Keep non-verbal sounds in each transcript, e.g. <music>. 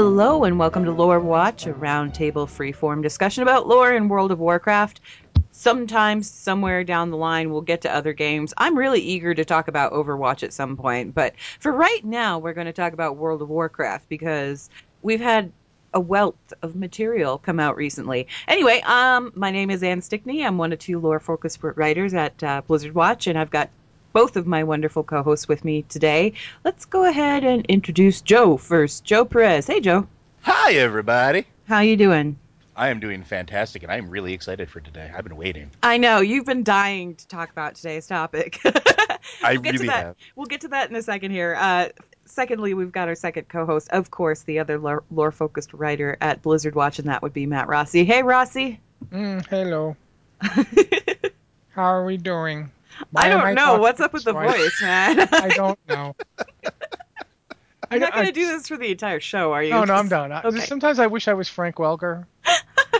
Hello and welcome to Lore Watch, a roundtable freeform discussion about lore in World of Warcraft. Sometimes, somewhere down the line, we'll get to other games. I'm really eager to talk about Overwatch at some point, but for right now, we're going to talk about World of Warcraft because we've had a wealth of material come out recently. Anyway, um, my name is Anne Stickney. I'm one of two lore-focused writers at uh, Blizzard Watch, and I've got both of my wonderful co-hosts with me today. Let's go ahead and introduce Joe first. Joe Perez. Hey, Joe. Hi, everybody. How you doing? I am doing fantastic, and I'm really excited for today. I've been waiting. I know you've been dying to talk about today's topic. <laughs> I we'll get really to that. have. We'll get to that in a second here. Uh, secondly, we've got our second co-host, of course, the other lore- lore-focused writer at Blizzard Watch, and that would be Matt Rossi. Hey, Rossi. Mm, hello. <laughs> How are we doing? Why I don't know talking what's up with the voice, <laughs> man. I don't know. <laughs> You're not going to do this for the entire show, are you? No, no, I'm done. Okay. Sometimes I wish I was Frank Welker.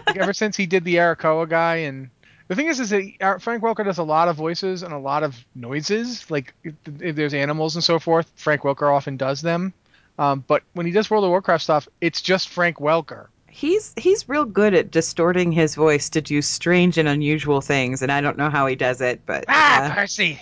like ever since he did the Arakkoa guy, and the thing is, is that Frank Welker does a lot of voices and a lot of noises. Like if, if there's animals and so forth, Frank Welker often does them. Um, but when he does World of Warcraft stuff, it's just Frank Welker. He's he's real good at distorting his voice to do strange and unusual things, and I don't know how he does it, but Ah, uh, Percy.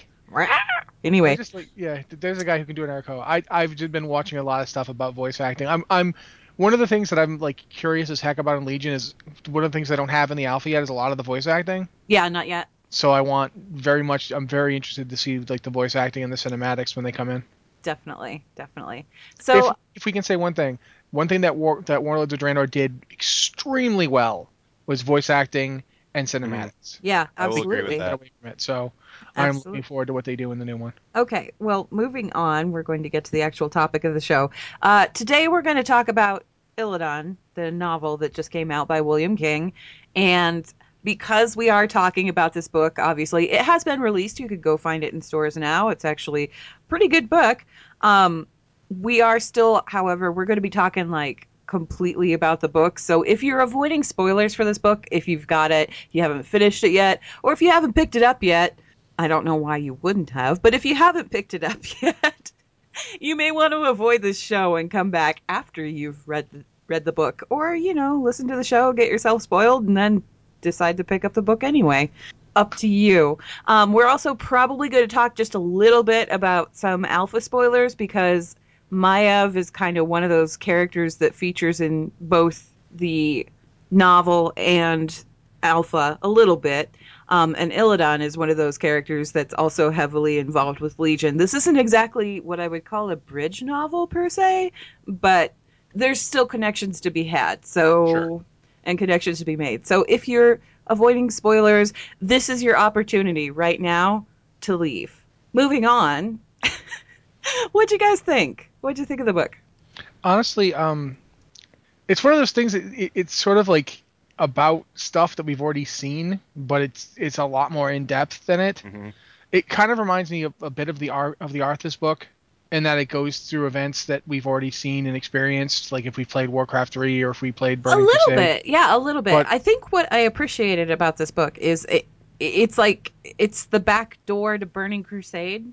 anyway, Just like yeah, there's a guy who can do an Arakkoa. I I've just been watching a lot of stuff about voice acting. I'm I'm one of the things that I'm like curious as heck about in Legion is one of the things I don't have in the alpha yet is a lot of the voice acting. yeah, not yet. So I want very much. I'm very interested to see like the voice acting and the cinematics when they come in. Definitely, definitely. So if, if we can say one thing, one thing that War, that Warlords of Draenor did extremely well was voice acting and cinematics. yeah, I will agree with absolutely. that. Get away. So I'm Absolutely. looking forward to what they do in the new one. Okay, well, moving on, we're going to get to the actual topic of the show. Uh, today, we're going to talk about Illidan, the novel that just came out by William King. And because we are talking about this book, obviously, it has been released. You could go find it in stores now. It's actually a pretty good book. Um, we are still, however, we're going to be talking like completely about the book. So if you're avoiding spoilers for this book, if you've got it, you haven't finished it yet, or if you haven't picked it up yet, I don't know why you wouldn't have, but if you haven't picked it up <laughs> yet, you may want to avoid this show and come back after you've read the, read the book, or you know, listen to the show, get yourself spoiled, and then decide to pick up the book anyway. Up to you. Um, we're also probably going to talk just a little bit about some alpha spoilers because Maiev is kind of one of those characters that features in both the novel and alpha a little bit. Um, and Illidan is one of those characters that's also heavily involved with Legion. This isn't exactly what I would call a bridge novel per se, but there's still connections to be had. So Sure. and connections to be made. So if you're avoiding spoilers, this is your opportunity right now to leave. Moving on. <laughs> What'd you guys think? What'd you think of the book? honestly, um, it's one of those things. That it, it's sort of like about stuff that we've already seen, but it's it's a lot more in depth than it. Mhm. It kind of reminds me of a bit of the art of the Arthas book, in that it goes through events that we've already seen and experienced. Like if we played Warcraft three or if we played Burning Crusade. a little Crusade. bit, yeah, a little bit. But- I think what I appreciated about this book is it, it's like it's the back door to Burning Crusade.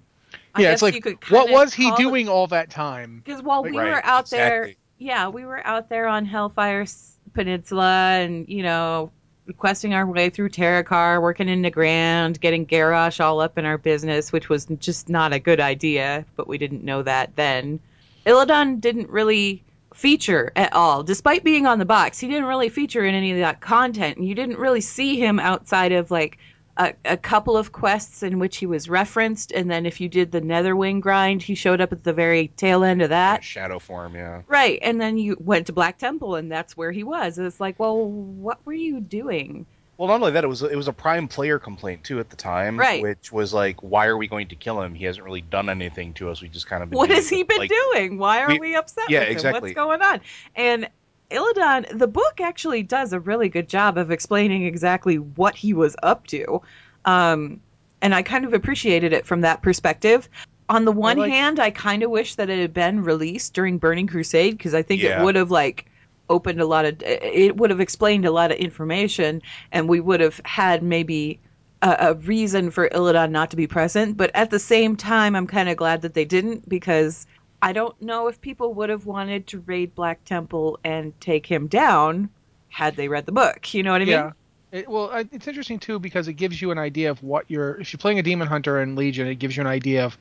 I Yeah, guess it's like you could what was he call it- doing all that time? Because while we Right, were out there, yeah, we were out there on Hellfire Peninsula and, you know, questing our way through Terokkar, working in Nagrand, getting Garrosh all up in our business, which was just not a good idea, but we didn't know that then. Illidan didn't really feature at all. Despite being on the box, he didn't really feature in any of that content. And you didn't really see him outside of like a, a couple of quests in which he was referenced. And then if you did the Netherwing grind, he showed up at the very tail end of that. Shadow form, yeah. Right. And then you went to Black Temple and that's where he was. It's like, well, what were you doing? Well, not only that, it was it was a prime player complaint too at the time, Right. Which was like, why are we going to kill him? He hasn't really done anything to us. We just kind of What has he been like, doing? Why are we, we- upset yeah, with him? exactly. What's going on? And Illidan, the book actually does a really good job of explaining exactly what he was up to. Um, and I kind of appreciated it from that perspective. On the one like- hand, I kind of wish that it had been released during Burning Crusade because I think Yeah. it would have like opened a lot of it would have explained a lot of information and we would have had maybe a, a reason for Illidan not to be present. But at the same time, I'm kind of glad that they didn't because I don't know if people would have wanted to raid Black Temple and take him down had they read the book. You know what I mean? Yeah. It, well, it's interesting too because it gives you an idea of what you're. If you're playing a demon hunter in Legion, it gives you an idea of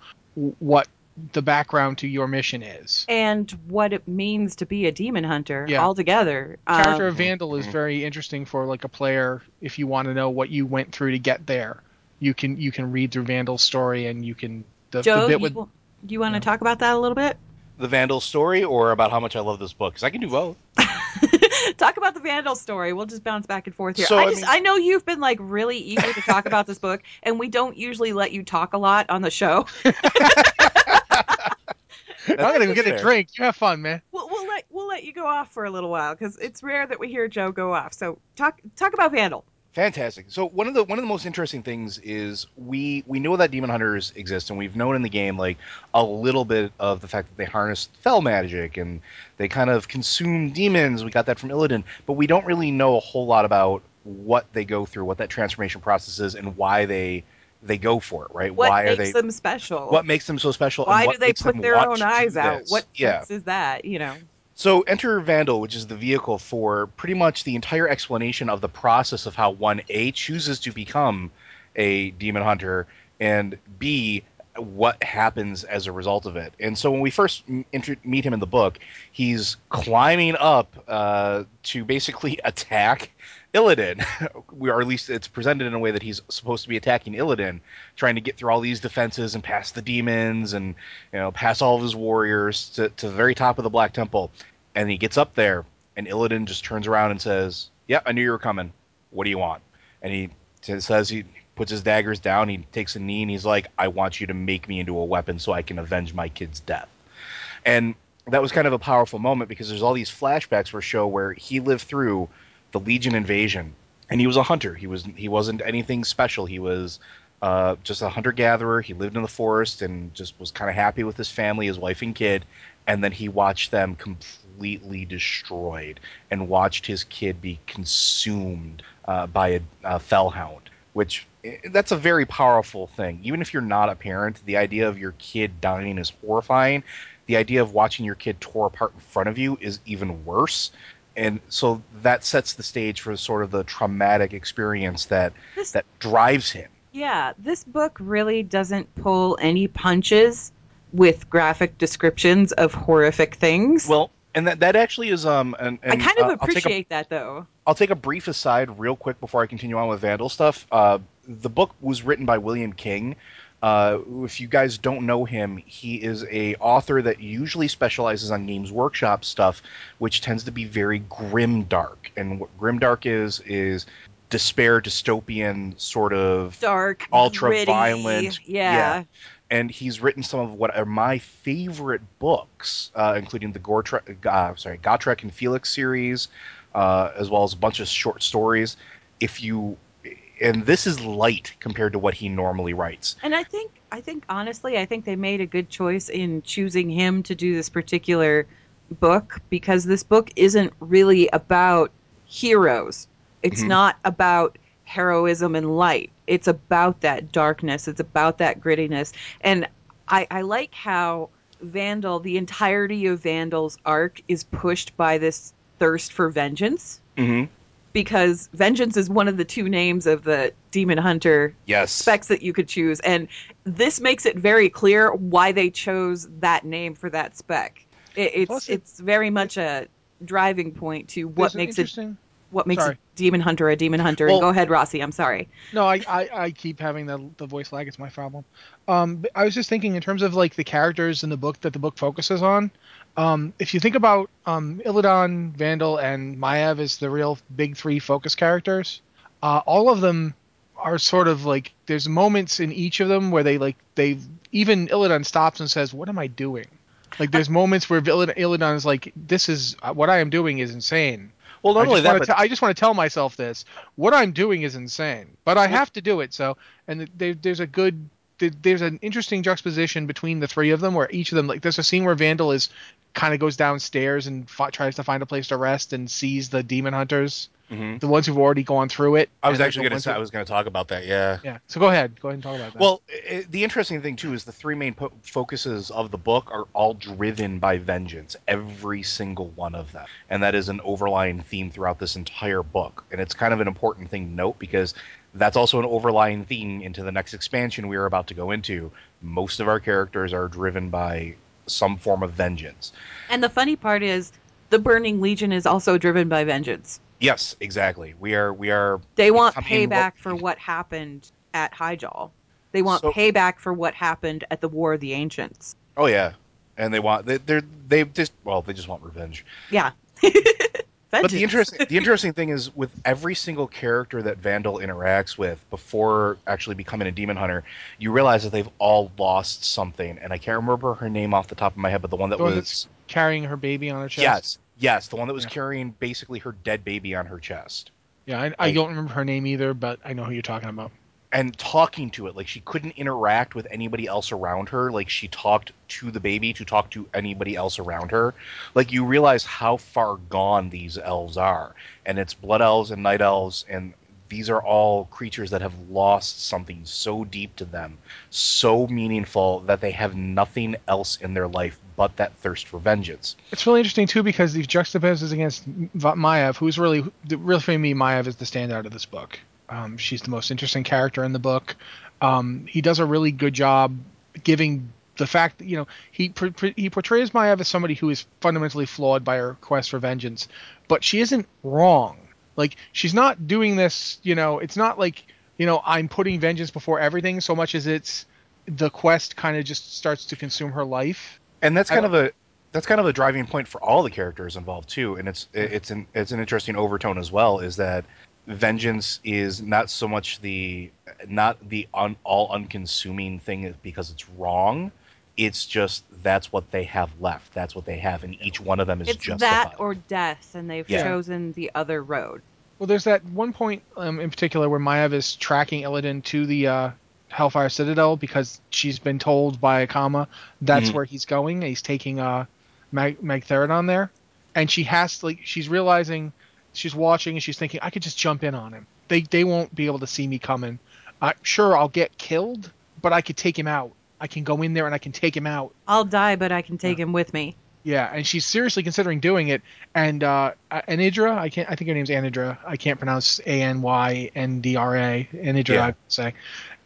what the background to your mission is. And what it means to be a demon hunter Yeah. altogether. Character Um, of Vandal is very interesting for like a player if you want to know what you went through to get there. You can you can read through Vandal's story and you can the, Joe, the bit you, with do you want to yeah. talk about that a little bit? The Vandal story, or about how much I love this book? Because I can do both. <laughs> talk about the Vandal story. We'll just bounce back and forth here. So, I I just mean- I know you've been like really eager to talk about this book, and we don't usually let you talk a lot on the show. <laughs> I'm gonna go get a drink. You have fun, man. We'll, we'll let we'll let you go off for a little while because it's rare that we hear Joe go off. So talk talk about Vandal. Fantastic. So one of the one of the most interesting things is we we know that demon hunters exist, and we've known in the game like a little bit of the fact that they harness fel magic and they kind of consume demons. We got that from Illidan, but we don't really know a whole lot about what they go through, what that transformation process is, and why they they go for it. Right? What why makes are they? them special? What makes them so special? Why do they put their own eyes out? this? What Yeah. is that? You know. So enter Vandal, which is the vehicle for pretty much the entire explanation of the process of how one A chooses to become a demon hunter and B what happens as a result of it. And so when we first meet him in the book, he's climbing up uh, to basically <laughs> attack Illidan. <laughs> we or at least it's presented in a way that he's supposed to be attacking Illidan, trying to get through all these defenses and pass the demons and you know pass all of his warriors to, to the very top of the Black Temple. And he gets up there, and Illidan just turns around and says, "Yep, I knew you were coming. What do you want?" And he t- says he puts his daggers down. He takes a knee, and he's like, "I want you to make me into a weapon so I can avenge my kid's death." And that was kind of a powerful moment because there's all these flashbacks for show where he lived through the Legion invasion, and he was a hunter. He was he wasn't anything special. He was uh, just a hunter gatherer. He lived in the forest and just was kind of happy with his family, his wife and kid. And then he watched them completely destroyed, and watched his kid be consumed uh, by a, a felhound. Which eh, that's a very powerful thing. Even if you're not a parent, the idea of your kid dying is horrifying. The idea of watching your kid tore apart in front of you is even worse and so that sets the stage for sort of the traumatic experience that This that drives him. Yeah, this book really doesn't pull any punches with graphic descriptions of horrific things. Well, and that that actually is um. And, I kind of uh, I'll a- appreciate that though. I'll take a brief aside real quick before I continue on with Vandal stuff. Uh, the book was written by William King. Uh, if you guys don't know him, he is a author that usually specializes on Games Workshop stuff, which tends to be very grim dark. And what grim dark is is despair, dystopian sort of Dark, ultra gritty, violent, Yeah. yeah. And he's written some of what are my favorite books, uh, including the Gortre- uh, sorry, Gotrek and Felix series, uh, as well as a bunch of short stories. If you and this is light compared to what he normally writes. And I think I think honestly, I think they made a good choice in choosing him to do this particular book because this book isn't really about heroes. It's Mhm. not about heroism and light. It's about that darkness. It's about that grittiness. And I, I like how Vandal, the entirety of Vandal's arc is pushed by this thirst for vengeance Mm-hmm. because vengeance is one of the two names of the demon hunter Yes. specs that you could choose and this makes it very clear why they chose that name for that spec it, it's Plus it- it's very much a driving point to what makes it interesting. What makes Sorry. a demon hunter a demon hunter Well- and go ahead rossi i'm sorry No, I, I, I keep having the the voice lag. It's my problem. Um, I was just thinking in terms of like the characters in the book that the book focuses on. Um, if you think about um, Illidan, Vandal, and Maiev as the real big three focus characters, uh, all of them are sort of like there's moments in each of them where they like they even Illidan stops and says, "What am I doing?" Like there's moments where Illidan, Illidan is like, "This is what I am doing is insane." Well, not I only just, that, but te- I just want to tell myself this. What I'm doing is insane, but I have to do it. So, and there, there's a good, there's an interesting juxtaposition between the three of them, where each of them, like, there's a scene where Vandal is kind of goes downstairs and fi- tries to find a place to rest and sees the demon hunters, Mhm. the ones who've already gone through it. I was actually going to say who- I was going to talk about that. Yeah. Yeah. So go ahead. Go ahead and talk about that. Well, i the interesting thing too is the three main po- focuses of the book are all driven by vengeance, every single one of them, and that is an overlying theme throughout this entire book. And it's kind of an important thing to note because that's also an overlying theme into the next expansion we are about to go into. Most of our characters are driven by some form of vengeance. And the funny part is, the Burning Legion is also driven by vengeance. Yes, exactly. We are we are They want payback what- for what happened at Hyjal. They want So- payback for what happened at the War of the Ancients. Oh yeah, and they want they they're they just well they just want revenge. Yeah. <laughs> But the interesting the interesting thing is with every single character that Vandal interacts with before actually becoming a demon hunter, you realize that they've all lost something. And I can't remember her name off the top of my head, but the one that The one was carrying her baby on her chest. yes, yes, the one that was Yeah. carrying basically her dead baby on her chest. Yeah. I, I Like- don't remember her name either, but I know who you're talking about. and talking to it like she couldn't interact with anybody else around her like she talked to the baby to talk to anybody else around her like you realize how far gone these elves are and it's blood elves and night elves and these are all creatures that have lost something so deep to them so meaningful that they have nothing else in their life but that thirst for vengeance It's really interesting too because these juxtaposes against Maiev, who's really, really for me, Maiev is the standout of this book. Um, she's the most interesting character in the book. Um, he does a really good job giving the fact that you know he he portrays Maiev as somebody who is fundamentally flawed by her quest for vengeance, but she isn't wrong. Like she's not doing this, you know. It's not like you know I'm putting vengeance before everything so much as it's the quest kind of just starts to consume her life. and that's kind of a that's kind of a driving point for all the characters involved too and it's it's an it's an interesting overtone as well is that vengeance is not so much the not the un, all unconsuming thing because it's wrong it's just that's what they have left that's what they have and each one of them is it's justified that or death, and they've Yeah. chosen the other road. Well, there's that one point um, in particular where Maiev is tracking Illidan to the uh, Hellfire Citadel because she's been told by Akama that's Mhm. where he's going. He's taking uh, Mag- Magtheridon there, and she has to, like she's realizing she's watching and she's thinking I could just jump in on him. They they won't be able to see me coming. Uh, sure, I'll get killed, but I could take him out. I can go in there and I can take him out. I'll die, but I can take him with me. Yeah, and she's seriously considering doing it. And uh, Anyndra, I can't. I think her name's Anyndra. I can't pronounce A N Y N D R A. Anyndra, Yeah. I'd say.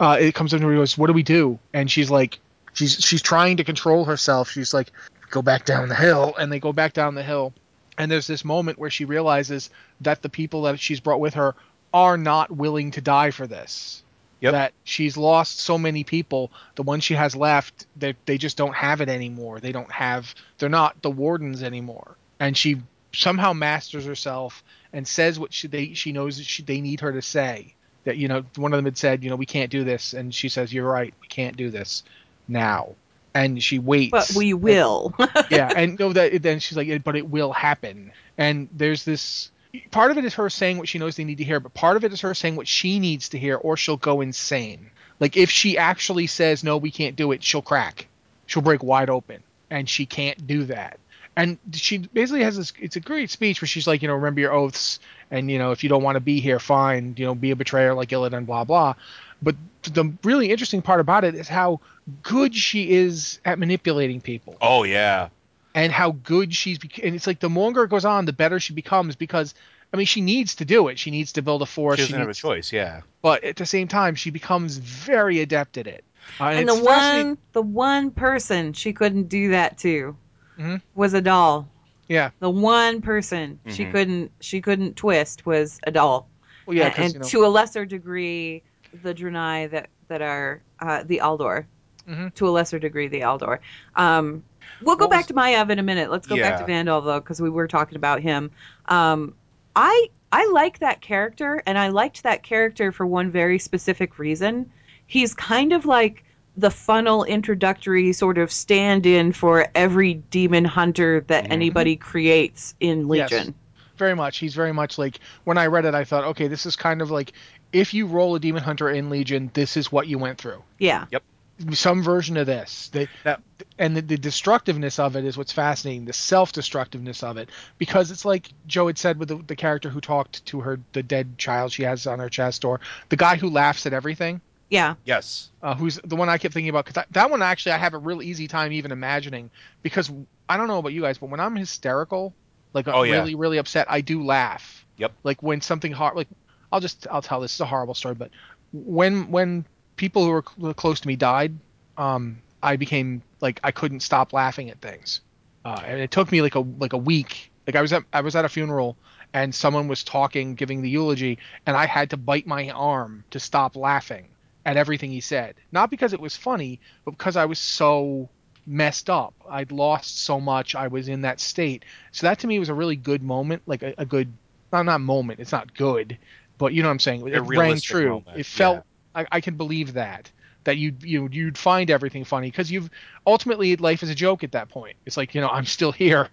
Uh, it comes up to her and goes, "What do we do?" And she's like, she's she's trying to control herself. She's like, "Go back down the hill," and they go back down the hill. And there's this moment where she realizes that the people that she's brought with her are not willing to die for this. Yep. That she's lost so many people. The ones she has left, they they just don't have it anymore. They don't have. They're not the wardens anymore. And she somehow masters herself and says what she they she knows that she, they need her to say. That you know, one of them had said, you know, we can't do this, and she says, "You're right, we can't do this now." And she waits. But we will. <laughs> yeah, and no, that then she's like, but it will happen. And there's this part of it is her saying what she knows they need to hear, but part of it is her saying what she needs to hear, or she'll go insane. Like if she actually says no, we can't do it, she'll crack, she'll break wide open, and she can't do that. And she basically has this. It's a great speech where she's like, you know, remember your oaths, and you know, if you don't want to be here, fine. You know, be a betrayer like Illidan, blah blah. But the really interesting part about it is how good she is at manipulating people oh yeah and how good she's bec- and it's like the longer it goes on the better she becomes because i mean she needs to do it she needs to build a force she doesn't have a choice yeah but at the same time she becomes very adept at it uh, and, and the one, the one person she couldn't do that to Mhm. was A'dal. yeah The one person she Mhm. couldn't she couldn't twist was A'dal. well yeah and, 'cause, and you know, to a lesser degree, the Draenei that that are uh, the Aldor. Mhm. To a lesser degree, the Aldor. Um, we'll go What back was- to Maiev in a minute. Let's go back to Vandal though, because we were talking about him. Um, I I like that character, and I liked that character for one very specific reason. He's kind of like the funnel introductory sort of stand-in for every demon hunter that Mhm. anybody creates in Yes. Legion. very much he's very much like when i read it i thought okay this is kind of like if you roll a demon hunter in legion this is what you went through Yeah. Yep. Some version of this. They, Now- and the, the destructiveness of it is what's fascinating. The self-destructiveness of it, because it's like Joe had said with the, the character who talked to her, the dead child she has on her chest, or the guy who laughs at everything. Yeah. Yes. Uh, who's the one I kept thinking about? Because that one actually I have a real easy time even imagining because I don't know about you guys, but when I'm hysterical, like I'm Oh, yeah. really really upset, I do laugh. Yep. Like when something hard, like I'll just I'll tell this is a horrible story, but when when people who were cl- close to me died, um, I became like I couldn't stop laughing at things, uh, and it took me like a like a week. Like I was at I was at a funeral and someone was talking, giving the eulogy, and I had to bite my arm to stop laughing at everything he said. Not because it was funny, but because I was so messed up. I'd lost so much. I was in that state. So that to me was a really good moment, like a, a good, not not moment. It's not good, but you know what I'm saying. It rang true. moment, It felt. I, I can believe that that you'd you you'd find everything funny because you've ultimately life is a joke at that point. It's like you know I'm still here.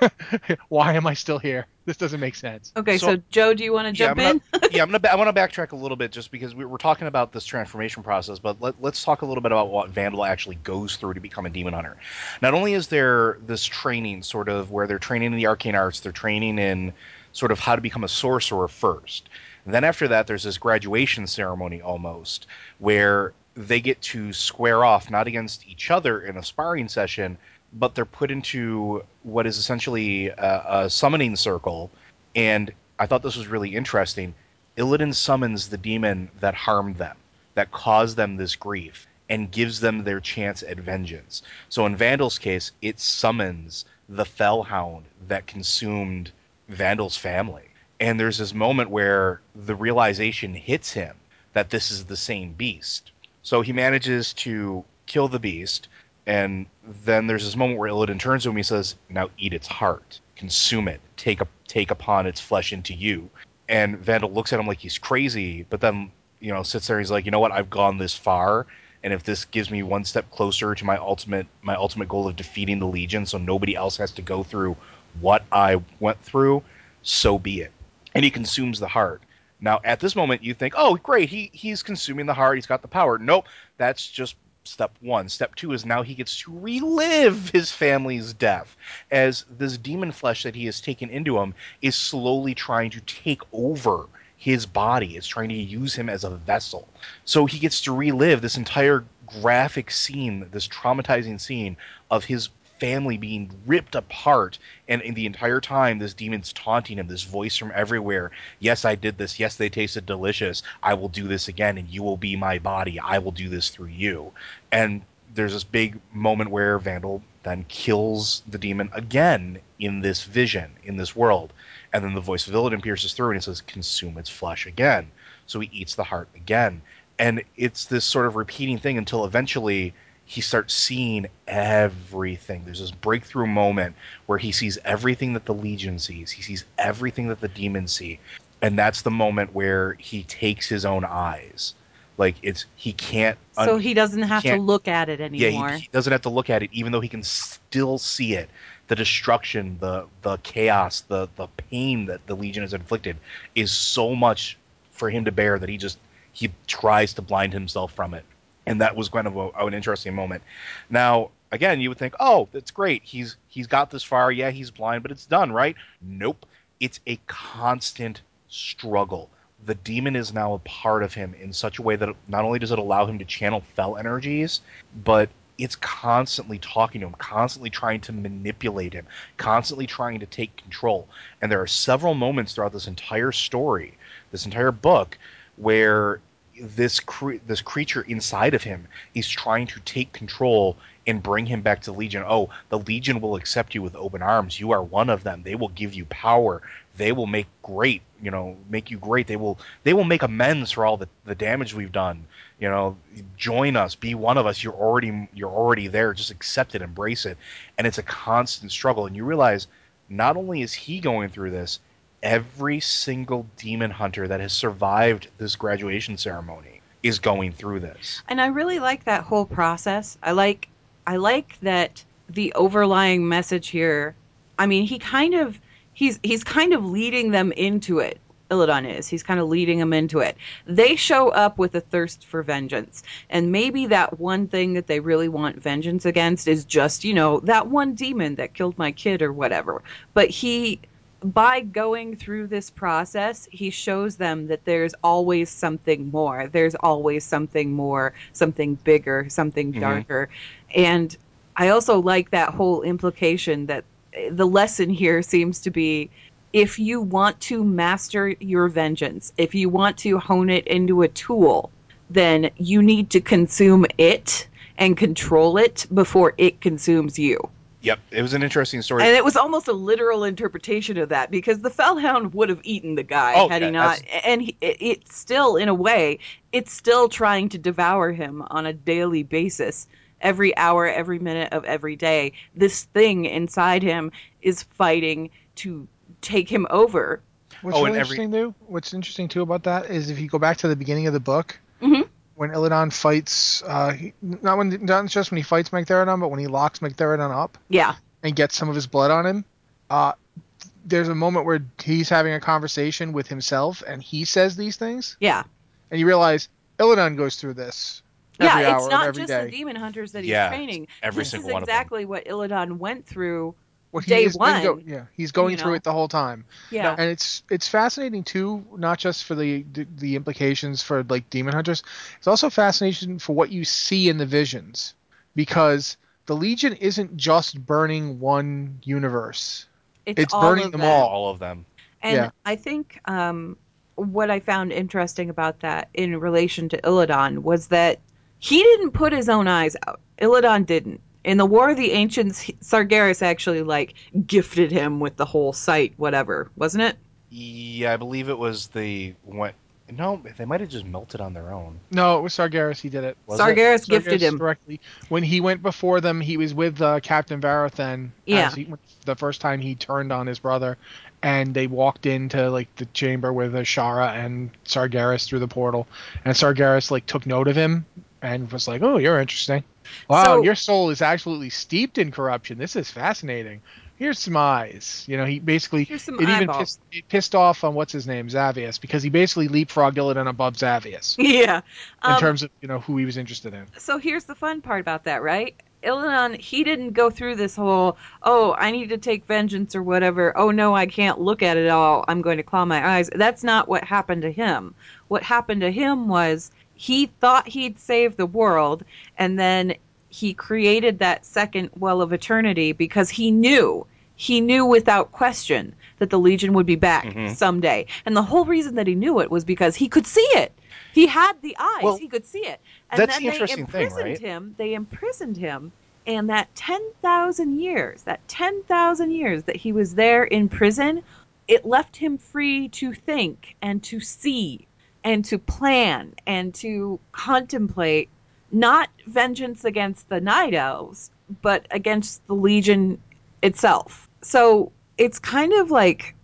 <laughs> Why am I still here? This doesn't make sense. Okay, so, So- Joe, do you want to Yeah, jump I'm in? gonna- <laughs> yeah, I'm gonna. I want to backtrack a little bit just because we, we're talking about this transformation process, but let, let's talk a little bit about what Vandal actually goes through to become a demon hunter. Not only is there this training, sort of where they're training in the arcane arts, they're training in sort of how to become a sorcerer first. Then after that, there's this graduation ceremony almost where they get to square off not against each other in a sparring session, but they're put into what is essentially a, a summoning circle. And I thought this was really interesting. Illidan summons the demon that harmed them, that caused them this grief, and gives them their chance at vengeance. So in Vandal's case, it summons the Felhound that consumed Vandal's family. And there's this moment where the realization hits him that this is the same beast. So he manages to kill the beast, and then there's this moment where Illidan turns to him and he says, Now eat its heart, consume it, take a, take upon its flesh into you. And Vandal looks at him like he's crazy, but then, you know, sits there and he's like, You know what, I've gone this far, and if this gives me one step closer to my ultimate my ultimate goal of defeating the Legion so nobody else has to go through what I went through, so be it. And he consumes the heart. Now, at this moment, you think, oh, great, he, he's consuming the heart, he's got the power. Nope, that's just step one. Step two is now he gets to relive his family's death, as this demon flesh that he has taken into him is slowly trying to take over his body. It's trying to use him as a vessel. So he gets to relive this entire graphic scene, this traumatizing scene of his family being ripped apart and in the entire time this demon's taunting him this voice from everywhere yes i did this. Yes they tasted delicious. I will do this again and you will be my body. I will do this through you. And there's this big moment where vandal then kills the demon again in this vision in this world. And then the voice of Illidan pierces through and it says consume its flesh again. So he eats the heart again. And it's this sort of repeating thing until eventually he starts seeing everything. There's this breakthrough moment where he sees everything that the Legion sees. He sees everything that the demons see. And that's the moment where he takes his own eyes. Like it's he can't so he doesn't have to look at it yeah, anymore. he, he doesn't have to look at it, even though he can still see it. The destruction, the the chaos, the the pain that the Legion has inflicted is so much for him to bear that he just he tries to blind himself from it. And that was kind of a, an interesting moment. Now, again, you would think, oh, that's great. He's he's got this far. Yeah, he's blind, but it's done, right? Nope. It's a constant struggle. The demon is now a part of him in such a way that not only does it allow him to channel fel energies, but it's constantly talking to him, constantly trying to manipulate him, constantly trying to take control. And there are several moments throughout this entire story, this entire book, where this cre- this creature inside of him is trying to take control and bring him back to Legion. Oh, the Legion will accept you with open arms. You are one of them. They will give you power. They will make great, you know, make you great. They will they will make amends for all the, the damage we've done. You know, join us, be one of us. You're already you're already there. Just accept it, embrace it. And it's a constant struggle. And you realize not only is he going through this, every single demon hunter that has survived this graduation ceremony is going through this. and I really like that whole process. I like I like that the overlying message here. I mean, he kind of he's he's kind of leading them into it. Illidan is. He's kind of leading them into it. They show up with a thirst for vengeance. And maybe that one thing that they really want vengeance against is just, you know, that one demon that killed my kid or whatever. But he by going through this process, he shows them that there's always something more. There's always something more, something bigger, something Mhm. darker. And I also like that whole implication that the lesson here seems to be if you want to master your vengeance, if you want to hone it into a tool, then you need to consume it and control it before it consumes you. Yep, it was an interesting story. And it was almost a literal interpretation of that because the Felhound would have eaten the guy Oh, had yeah, he not. And he, it, it's still, in a way, it's still trying to devour him on a daily basis. Every hour, every minute of every day, this thing inside him is fighting to take him over. What's Oh, and really every- interesting, too, what's interesting too about that is if you go back to the beginning of the book, Mhm. When Illidan fights, uh, he, not when not just when he fights Magtheridon, but when he locks Magtheridon up Yeah. and gets some of his blood on him, uh, there's a moment where he's having a conversation with himself and he says these things, Yeah. and you realize Illidan goes through this every yeah, hour it's of not every just day. the demon hunters that he's Yeah, training. every this single is one of them. exactly what Illidan went through. What day has been go- one, yeah, he's going you through know. it the whole time. Yeah. and it's it's fascinating too, not just for the, the the implications for like demon hunters. It's also fascinating for what you see in the visions, because the Legion isn't just burning one universe. it's all burning them them. all. all of them. And Yeah. I think um, what I found interesting about that in relation to Illidan was that he didn't put his own eyes out. Illidan didn't. In the War of the Ancients, he- Sargeras actually like gifted him with the whole sight, whatever, wasn't it? Yeah, I believe it was the what? No, they might have just melted on their own. No, it was Sargeras. He did it. Was it? Sargeras gifted Sargeras him. directly when he went before them. He was with uh, Captain Varo'then. Yeah. as he, the first time he turned on his brother, and they walked into like the chamber with Azshara and Sargeras through the portal, and Sargeras like took note of him and was like, "Oh, you're interesting. Wow, So- your soul is absolutely steeped in corruption. This is fascinating. Here's some eyes. You know, he basically it even pissed, it pissed off on what's his name Xavius because he basically leapfrogged Illidan above Xavius <laughs> Yeah. in Um, terms of you know who he was interested in. so here's the fun part about that, right? Illidan, he didn't go through this whole, oh, I need to take vengeance or whatever. Oh no, I can't look at it all. I'm going to claw my eyes. That's not what happened to him. What happened to him was he thought he'd saved the world, and then he created that second well of eternity because he knew, he knew without question that the Legion would be back Mhm. someday. And the whole reason that he knew it was because he could see it. He had the eyes. Well, he could see it. And that's then the they interesting thing, imprisoned right? him. They imprisoned him. And that 10,000 years, that 10,000 years that he was there in prison, it left him free to think and to see and to plan and to contemplate not vengeance against the night elves, but against the Legion itself. So it's kind of like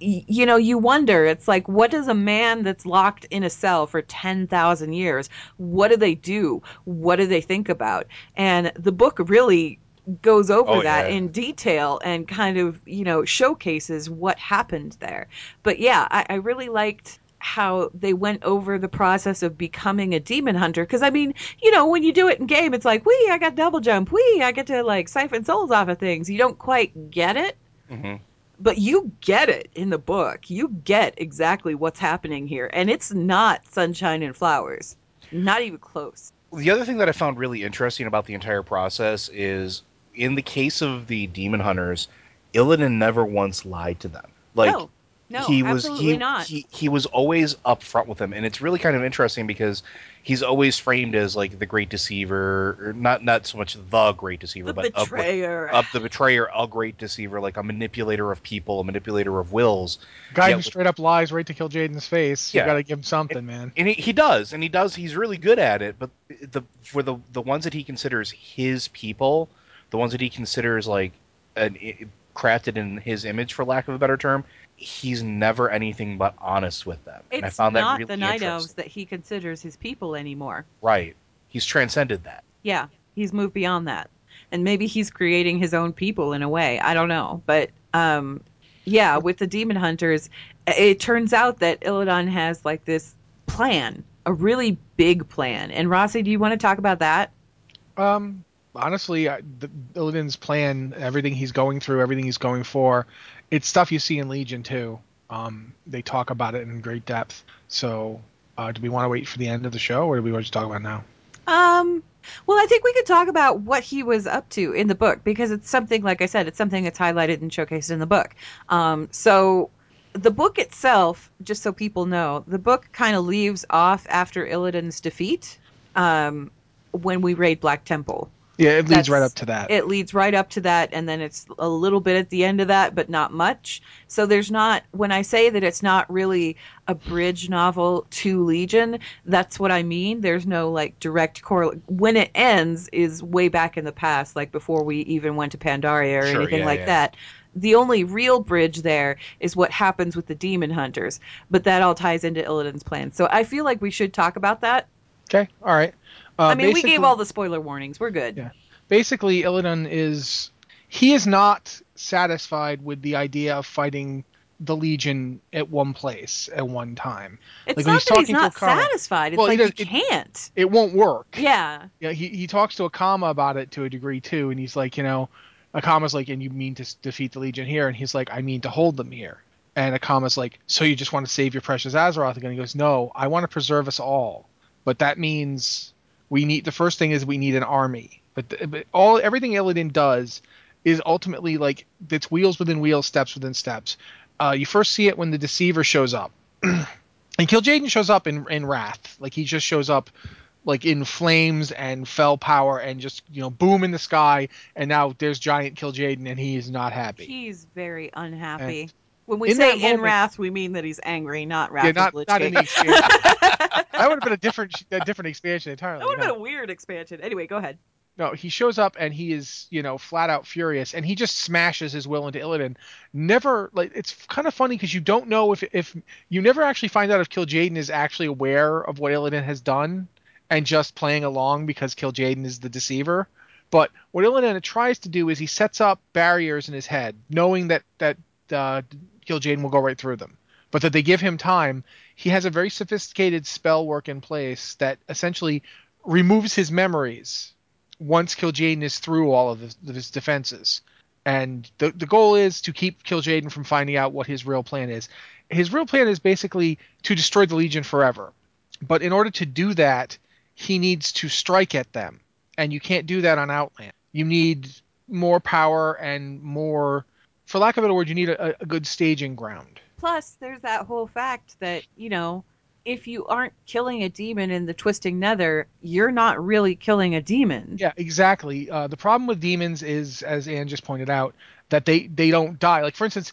you know, you wonder, it's like, what does a man that's locked in a cell for 10,000 years, what do they do? What do they think about? And the book really goes over Oh, that yeah. in detail and kind of, you know, showcases what happened there. But yeah, I, I really liked how they went over the process of becoming a demon hunter because i mean you know when you do it in game it's like wee i got double jump wee i get to like siphon souls off of things you don't quite get it hmm but you get it in the book. You get exactly what's happening here, and it's not sunshine and flowers. Not even close. The other thing that I found really interesting about the entire process is, in the case of the demon hunters, Illidan never once lied to them. Like no, no, he was absolutely he, not. he he was always upfront with them, and it's really kind of interesting because he's always framed as like the great deceiver, or not not so much the great deceiver, the but of, betrayer. of the betrayer, a great deceiver, like a manipulator of people, a manipulator of wills. Guy Yeah, who straight up lies right to Kil'jaeden's face. You Yeah. got to give him something, man. and he, he does and he does he's really good at it but the for the the ones that he considers his people the ones that he considers like an, crafted in his image for lack of a better term he's never anything but honest with them and i it's found that not really the night elves that he considers his people anymore. right he's transcended that Yeah, he's moved beyond that, and maybe he's creating his own people in a way. I don't know, but um, yeah, with the demon hunters, it turns out that Illidan has like this plan, a really big plan. And Rossi, do you want to talk about that? Um, honestly, I, the, Illidan's plan, everything he's going through, everything he's going for, it's stuff you see in Legion too. Um, they talk about it in great depth. So, uh, do we want to wait for the end of the show, or do we want to talk about now? Um, well, I think we could talk about what he was up to in the book because it's something, like I said, it's something that's highlighted and showcased in the book. Um, so the book itself, just so people know, the book kind of leaves off after Illidan's defeat um, when we raid Black Temple. Yeah, it leads That's- right up to that. It leads right up to that, and then it's a little bit at the end of that, but not much. So there's not, when I say that it's not really a bridge novel to Legion, that's what I mean. There's no like direct correlate. When it ends is way back in the past, like before we even went to Pandaria or Sure, anything yeah, like yeah. that. The only real bridge there is what happens with the demon hunters, but that all ties into Illidan's plan. So I feel like we should talk about that. Okay, all right. Uh, I mean, we gave all the spoiler warnings. We're good. Yeah. basically Illidan is he is not satisfied with the idea of fighting the Legion at one place at one time. It's Like, not he's that he's not Akama- satisfied. It's Well, he like does- he can't. It won't work. Yeah. Yeah, he he talks to Akama about it to a degree too, and he's like, you know, Akama's like, and you mean to defeat the Legion here, and he's like, I mean to hold them here. And Akama's like, so you just want to save your precious Azeroth again? He goes, no, I want to preserve us all, but that means we need the first thing is we need an army. But, th- but all everything Illidan does is ultimately like it's wheels within wheels, steps within steps. Uh, you first see it when the Deceiver shows up, <clears throat> and Kil'jaeden shows up in in Wrath, like he just shows up like in flames and fel power and just you know boom in the sky and now there's giant Kil'jaeden and he is not happy. He's very unhappy. When we in say in moment- wrath, we mean that he's angry, not wrath yeah, not not in the expansion. <laughs> that would have been a different a different expansion entirely. That would have no. been a weird expansion. Anyway, go ahead. No, he shows up and he is, you know, flat out furious, and he just smashes his will into Illidan. Never, like, it's kind of funny because you don't know if if you never actually find out if Kil'jaeden is actually aware of what Illidan has done and just playing along because Kil'jaeden is the deceiver. But what Illidan tries to do is he sets up barriers in his head, knowing that that uh, Kil'jaeden will go right through them, but that they give him time. He has a very sophisticated spell work in place that essentially removes his memories once Kil'jaeden is through all of his, his defenses. And the the goal is to keep Kil'jaeden from finding out what his real plan is. His real plan is basically to destroy the Legion forever. But in order to do that, he needs to strike at them. And you can't do that on Outland. You need more power and more for lack of a better word, you need a, a good staging ground. Plus, there's that whole fact that, you know, if you aren't killing a demon in the Twisting Nether, you're not really killing a demon. Yeah, exactly. Uh, the problem with demons is, as Anne just pointed out, that they, they don't die. Like for instance,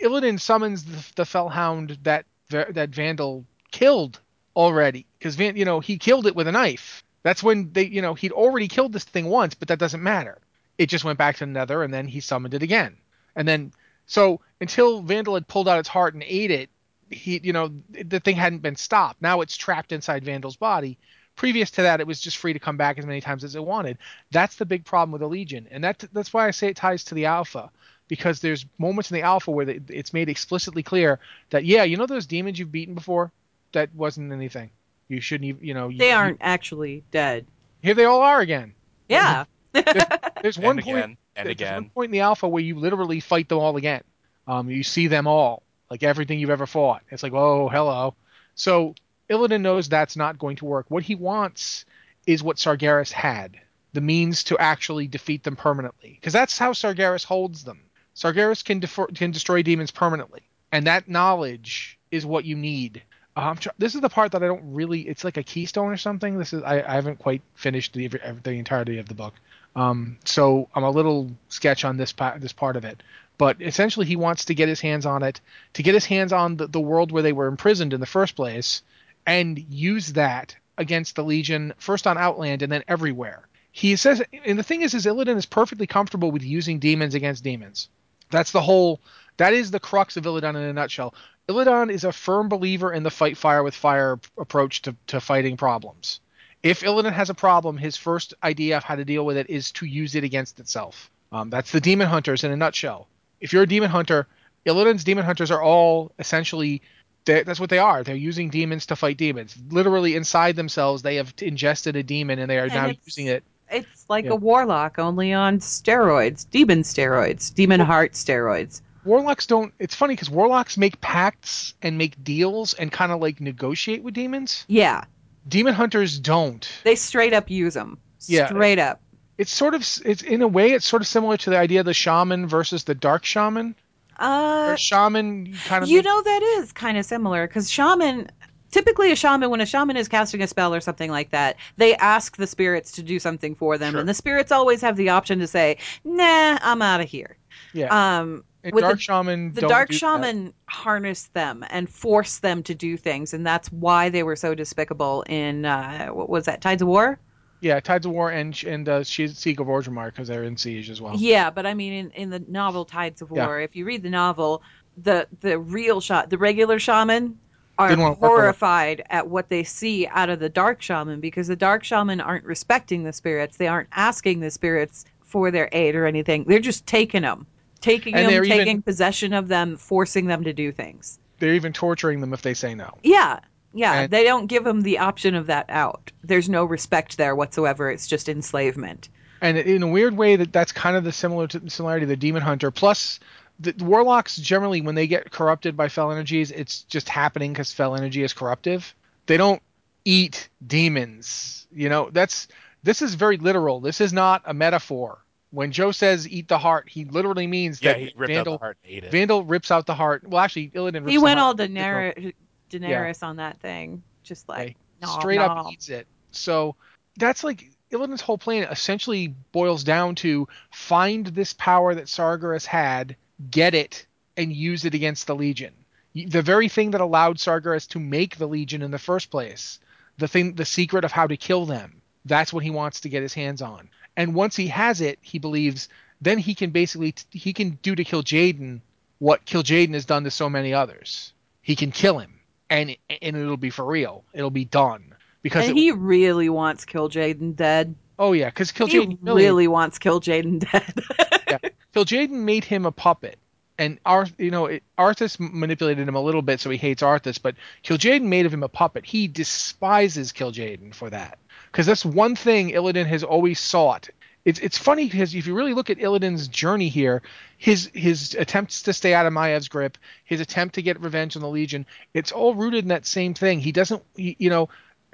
Illidan summons the, the Felhound that that Vandal killed already because Van, you know, he killed it with a knife. That's when they, you know, he'd already killed this thing once, but that doesn't matter. It just went back to the Nether, and then he summoned it again. And then, so until Vandal had pulled out its heart and ate it, he, you know, the thing hadn't been stopped. Now it's trapped inside Vandal's body. Previous to that, it was just free to come back as many times as it wanted. That's the big problem with the Legion, and that that's why I say it ties to the Alpha, because there's moments in the Alpha where they, it's made explicitly clear that yeah, you know those demons you've beaten before, that wasn't anything. You shouldn't even, you know, you- They you- aren't actually dead. here they all are again. Yeah. There's <laughs> one point again, and there's one point in the alpha where you literally fight them all again. Um, you see them all, like everything you've ever fought. It's like, oh, hello. So Illidan knows that's not going to work. What he wants is what Sargeras had, the means to actually defeat them permanently, because that's how Sargeras holds them. Sargeras can defer- can destroy demons permanently, and that knowledge is what you need. Um, this is the part that I don't really. It's like a keystone or something. This is I, I haven't quite finished the the entirety of the book. Um, so I'm a little sketch on this this part of it. But essentially, he wants to get his hands on it, to get his hands on the, the world where they were imprisoned in the first place, and use that against the Legion, first on Outland and then everywhere. He says, and the thing is, is Illidan is perfectly comfortable with using demons against demons. That's the whole. That is the crux of Illidan in a nutshell. Illidan is a firm believer in the fight fire with fire approach to, to fighting problems. If Illidan has a problem, his first idea of how to deal with it is to use it against itself. Um, that's the demon hunters in a nutshell. If you're a demon hunter, Illidan's demon hunters are all essentially that's what they are. They're using demons to fight demons. Literally inside themselves, they have ingested a demon and they are And now using it. It's like Yeah. a warlock, only on steroids, demon steroids, demon heart steroids. Warlocks don't. It's funny because warlocks make pacts and make deals and kind of like negotiate with demons. Yeah, Demon hunters don't. they straight up use them. Yeah. Straight up. It's sort of. It's in a way. It's sort of similar to the idea of the shaman versus the dark shaman. Uh, shaman kind of. you know that is kind of similar because shaman typically a shaman when a shaman is casting a spell or something like that they ask the spirits to do something for them Sure. and the spirits always have the option to say nah i'm out of here yeah. um with dark the- shaman. the dark do that. shaman harnessed them and forced them to do things and that's why they were so despicable in uh what was that tides of war Yeah, Tides of War and and uh, Siege of Orgrimmar because they're in siege as well. Yeah, but I mean, in, in the novel Tides of Yeah. War, if you read the novel, the the real shot, the regular shaman are Didn't wanna work with it. horrified at what they see out of the dark shaman because the dark shaman aren't respecting the spirits. They aren't asking the spirits for their aid or anything. They're just taking them, taking And them, taking even- possession of them, forcing them to do things. They're even torturing them if they say no. Yeah. Yeah, And- they don't give them the option of that out. There's no respect there whatsoever. It's just enslavement. and in a weird way that that's kind of the similar to similarity of the demon hunter plus the warlocks generally when they get corrupted by fel energies it's just happening because fel energy is corruptive they don't eat demons you know that's this is very literal this is not a metaphor when joe says eat the heart he literally means Yeah, that he ripped vandal out the heart and ate it. vandal rips out the heart well actually illidan rips He went heart all out. Daenerys, Daenerys on that thing, just like Yeah, nom, straight nom. up eats it. So that's like Illidan's whole plan essentially boils down to find this power that Sargeras had, get it, and use it against the Legion. The very thing that allowed Sargeras to make the Legion in the first place, the thing, the secret of how to kill them. That's what he wants to get his hands on. And once he has it, he believes then he can basically he can do to Kil'jaeden what Kil'jaeden has done to so many others. He can kill him, and and it'll be for real. It'll be done because And it- he really wants Kil'jaeden dead. oh yeah, because Kil'jaeden really wants Kil'jaeden dead. <laughs> Kil'jaeden made him a puppet, and Arth you know it, Arthas manipulated him a little bit, so he hates Arthas. But Kil'jaeden made of him a puppet. He despises Kil'jaeden for that because that's one thing Illidan has always sought. It's it's funny because if you really look at Illidan's journey here, his his attempts to stay out of Maiev's grip, his attempt to get revenge on the Legion, it's all rooted in that same thing. He doesn't, he, you know,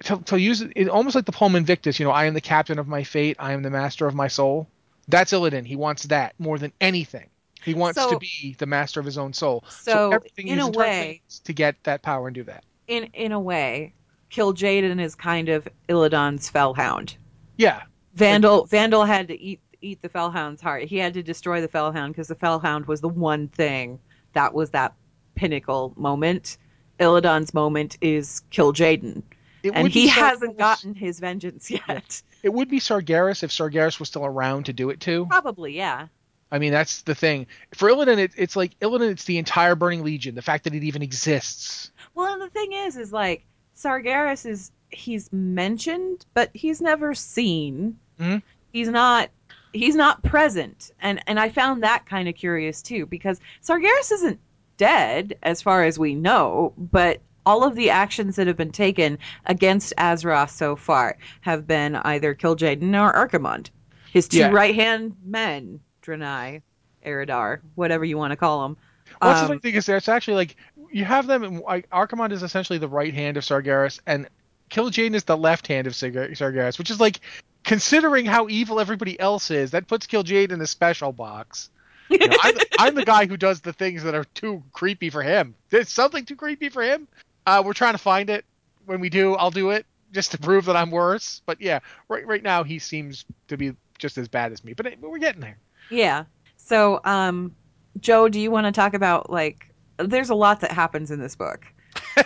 to, to use it, almost like the poem Invictus. You know, I am the captain of my fate. I am the master of my soul. That's Illidan. He wants that more than anything. He wants So- to be the master of his own soul. So, everything in a way- to get that power and do that. in in a way, Kil'jaeden is kind of Illidan's felhound. Yeah, Vandal Vandal had to eat eat the felhound's heart. He had to destroy the felhound because the felhound was the one thing that was that pinnacle moment. Illidan's moment is Kil'jaeden. And he Sar- hasn't gotten his vengeance yet. It would be Sargeras if Sargeras was still around to do it too. Probably, yeah. I mean, that's the thing. For Illidan, it, it's like Illidan. It's the entire Burning Legion. The fact that it even exists. Well, and the thing is, is like Sargeras is he's mentioned, but he's never seen. Mhm. He's not he's not present, and and I found that kind of curious too because Sargeras isn't dead as far as we know, but all of the actions that have been taken against Azeroth so far have been either Kil'jaeden or Archimonde, his two Yeah. right hand men, Draenei, Eridar, whatever you want to call them. What's Um, the thing is, it's actually like you have them. in- Like, Archimonde is essentially the right hand of Sargeras, and Kil'jaeden is the left hand of Sarger- Sargeras, which is like, considering how evil everybody else is, that puts Kil'jaeden in a special box. You know, I'm, I'm the guy who does the things that are too creepy for him. There's something too creepy for him. Uh, we're trying to find it. When we do, I'll do it just to prove that I'm worse. But yeah, right right now he seems to be just as bad as me. But, but we're getting there. Yeah. So, um, Joe, do you want to talk about like? There's a lot that happens in this book.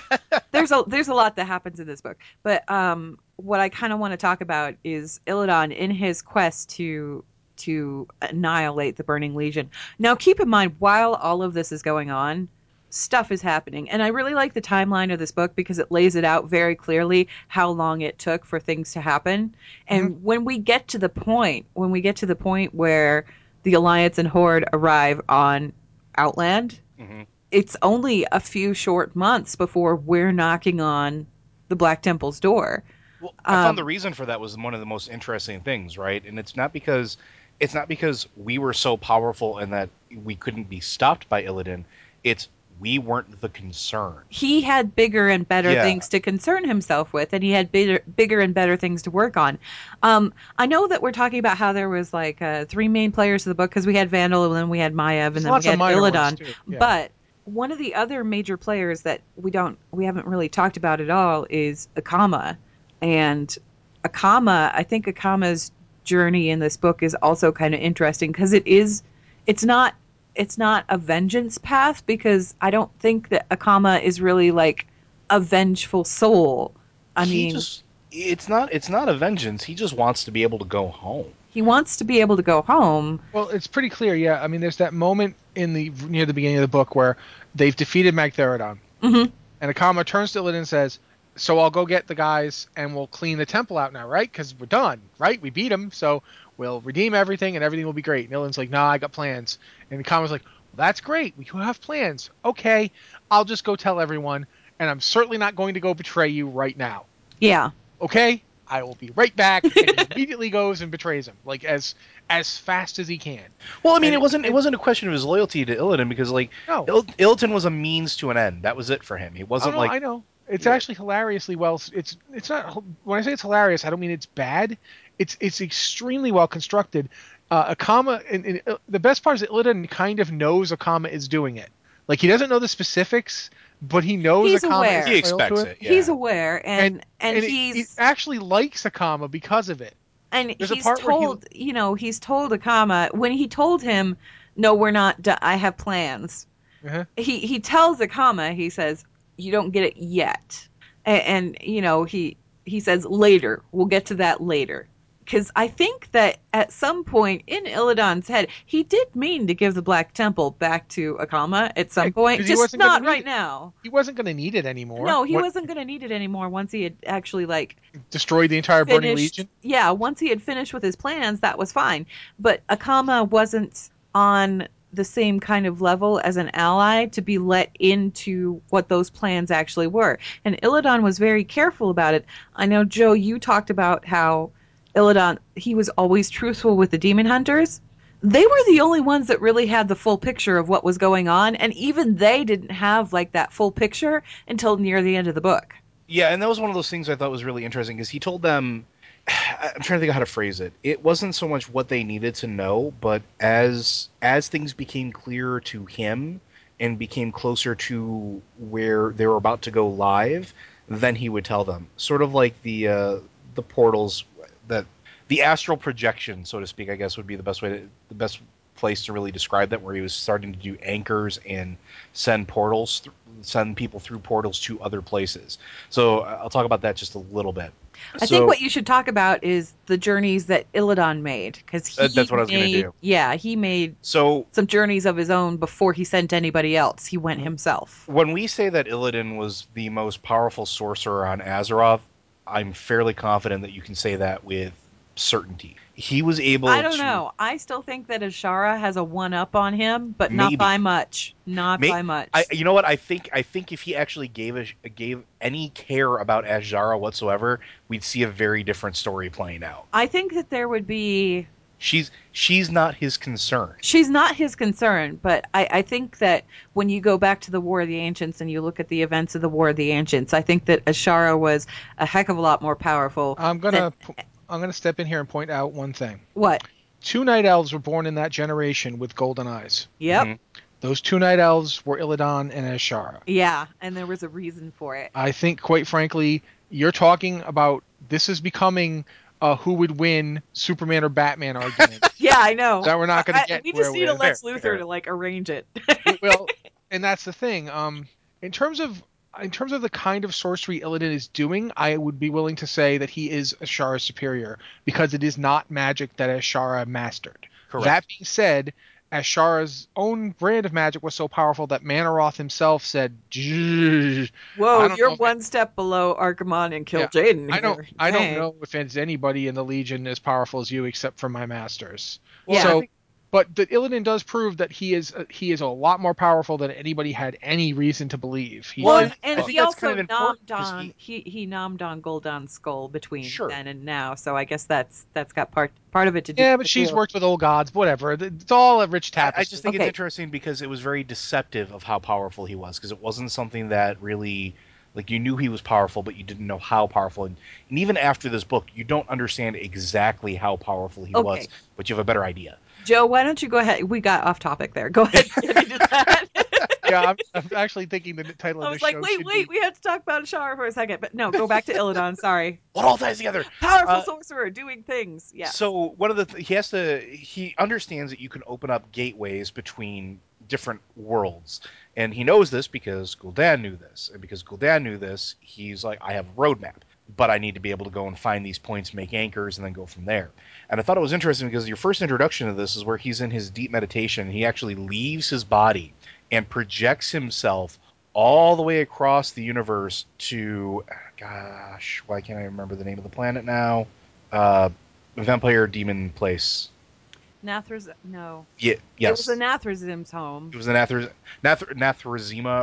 <laughs> there's a there's a lot that happens in this book, but um, what I kind of want to talk about is Illidan in his quest to to annihilate the Burning Legion. Now, keep in mind, while all of this is going on, stuff is happening, and I really like the timeline of this book because it lays it out very clearly how long it took for things to happen. And when we get to the point, when we get to the point where the Alliance and Horde arrive on Outland, Mhm. It's only a few short months before we're knocking on the Black Temple's door. Well, I Um, found the reason for that was one of the most interesting things, right? And it's not because it's not because we were so powerful and that we couldn't be stopped by Illidan. It's we weren't the concern. He had bigger and better Yeah. things to concern himself with, and he had bigger, bigger and better things to work on. Um, I know that we're talking about how there was like uh, three main players of the book because we had Vandal and then we had Maiev and There's then we had Illidan. Yeah. But one of the other major players that we don't we haven't really talked about at all is Akama. And Akama, I think Akama's journey in this book is also kind of interesting because it is it's not it's not a vengeance path because I don't think that Akama is really like a vengeful soul. I he mean, just it's not it's not a vengeance. He just wants to be able to go home. He wants to be able to go home. Well, it's pretty clear, yeah. I mean, there's that moment in the near the beginning of the book where they've defeated Magtheridon, Mhm. and Akama turns to Illidan and says, "So I'll go get the guys and we'll clean the temple out now, right? Because we're done, right? We beat them, so we'll redeem everything and everything will be great." And Illidan's like, "Nah, I got plans." And Akama's like, well, "That's great. We have plans. Okay, I'll just go tell everyone, and I'm certainly not going to go betray you right now." Yeah. okay i will be right back. And he <laughs> immediately goes and betrays him like as as fast as he can. Well, I mean, And- it wasn't it wasn't a question of his loyalty to Illidan because like no. Il- Illidan was a means to an end. That was it for him. He wasn't know, like I know. It's Yeah. actually hilariously well it's it's not when i say it's hilarious i don't mean it's bad. It's it's extremely well constructed. Uh, akama and, and uh, the best part is that Illidan kind of knows akama is doing it. Like he doesn't know the specifics but he knows He's akama aware. he expects it. Yeah. He's aware and and, and, it- he's he actually likes akama because of it and There's a he's part where he- told you know he's told akama when he told him no we're not do- i have plans Uh-huh. he he tells akama he says you don't get it yet and, and you know he he says later we'll get to that later because i think that at some point in illidan's head he did mean to give the black temple back to akama at some Yeah, point just not need right it. now he wasn't going to need it anymore no he What- wasn't going to need it anymore once he had actually like destroyed the entire burning legion Yeah, once he had finished with his plans, that was fine. But Akama wasn't on the same kind of level as an ally to be let into what those plans actually were. And Illidan was very careful about it. I know, Joe, you talked about how Illidan, he was always truthful with the demon hunters. They were the only ones that really had the full picture of what was going on, and even they didn't have like that full picture until near the end of the book. Yeah, and that was one of those things I thought was really interesting because he told them. <sighs> I'm trying to think of how to phrase it. It wasn't so much what they needed to know, but as as things became clearer to him and became closer to where they were about to go live, then he would tell them. Sort of like the uh, the portals that the astral projection, so to speak, I guess would be the best way to the best place to really describe that, where he was starting to do anchors and send portals, th- send people through portals to other places. So uh, I'll talk about that just a little bit. I So- think what you should talk about is the journeys that Illidan made because that's what I was gonna do. Yeah, he made So some journeys of his own before he sent anybody else. He Mm-hmm. went himself. when we say that Illidan was the most powerful sorcerer on Azeroth, I'm fairly confident that you can say that with certainty. He was able. To I don't to, know. I still think that Azshara has a one up on him, but not by much. Not by much. I, you know what? I think I think if he actually gave a, gave any care about Azshara whatsoever, we'd see a very different story playing out. I think that there would be. She's she's not his concern. She's not his concern, but I, I think that when you go back to the War of the Ancients and you look at the events of the War of the Ancients, I think that Azshara was a heck of a lot more powerful. I'm gonna I'm gonna step in here and point out one thing. What? Two night elves were born in that generation with golden eyes. Yep. Mhm. Those two night elves were Illidan and Azshara. Yeah, and there was a reason for it. I think, quite frankly, you're talking about this is becoming a who would win Superman or Batman argument <laughs> Yeah, I know. that we're not going to get. we where just need we're- a Lex Luthor fair. to like arrange it. well, <laughs> and that's the thing. Um, in terms of in terms of the kind of sorcery Illidan is doing, I would be willing to say that he is Azshara's superior because it is not magic that Azshara mastered. Correct. That being said, Azshara's own brand of magic was so powerful that Mannoroth himself said, Whoa, you're one step below Archimonde and Kill Yeah, Jaden. I don't. I don't know if it's anybody in the Legion as powerful as you except for my masters. Yeah. So I think, But the Illidan does prove that he is uh, he is a lot more powerful than anybody had any reason to believe. He, Well, Well, and, and he also kind of important nommed 'cause on he, he nommed on Gul'dan's skull between Sure. then and now, so I guess that's that's got part part of it to do. yeah, but she's deal. worked with old gods. Whatever. It's all a rich I, tapestry. I just think Okay. it's interesting because it was very deceptive of how powerful he was because it wasn't something that really like you knew he was powerful but you didn't know how powerful and, and even after this book you don't understand exactly how powerful he Okay. was but you have a better idea Joe, why don't you go ahead? We got off topic there. Go ahead. <laughs> Get into that. <laughs> yeah, I'm, I'm actually thinking the title I of was this like, show wait, wait, be we had to talk about Shara for a second, but no, go back to Illidan. Sorry, <laughs> what all ties together powerful Uh, sorcerer doing things. Yeah. So one of the th- he has to he understands that you can open up gateways between different worlds, and he knows this because Gul'dan knew this, and because Gul'dan knew this, he's like, I have a roadmap, but I need to be able to go and find these points, make anchors, and then go from there. And I thought it was interesting because your first introduction to this is where he's in his deep meditation. He actually leaves his body and projects himself all the way across the universe to, gosh, why can't I remember the name of the planet now? Uh, vampire demon place. Nathreza, no, Yeah, yes. it was a Nathrezim's home. It was an Nathra,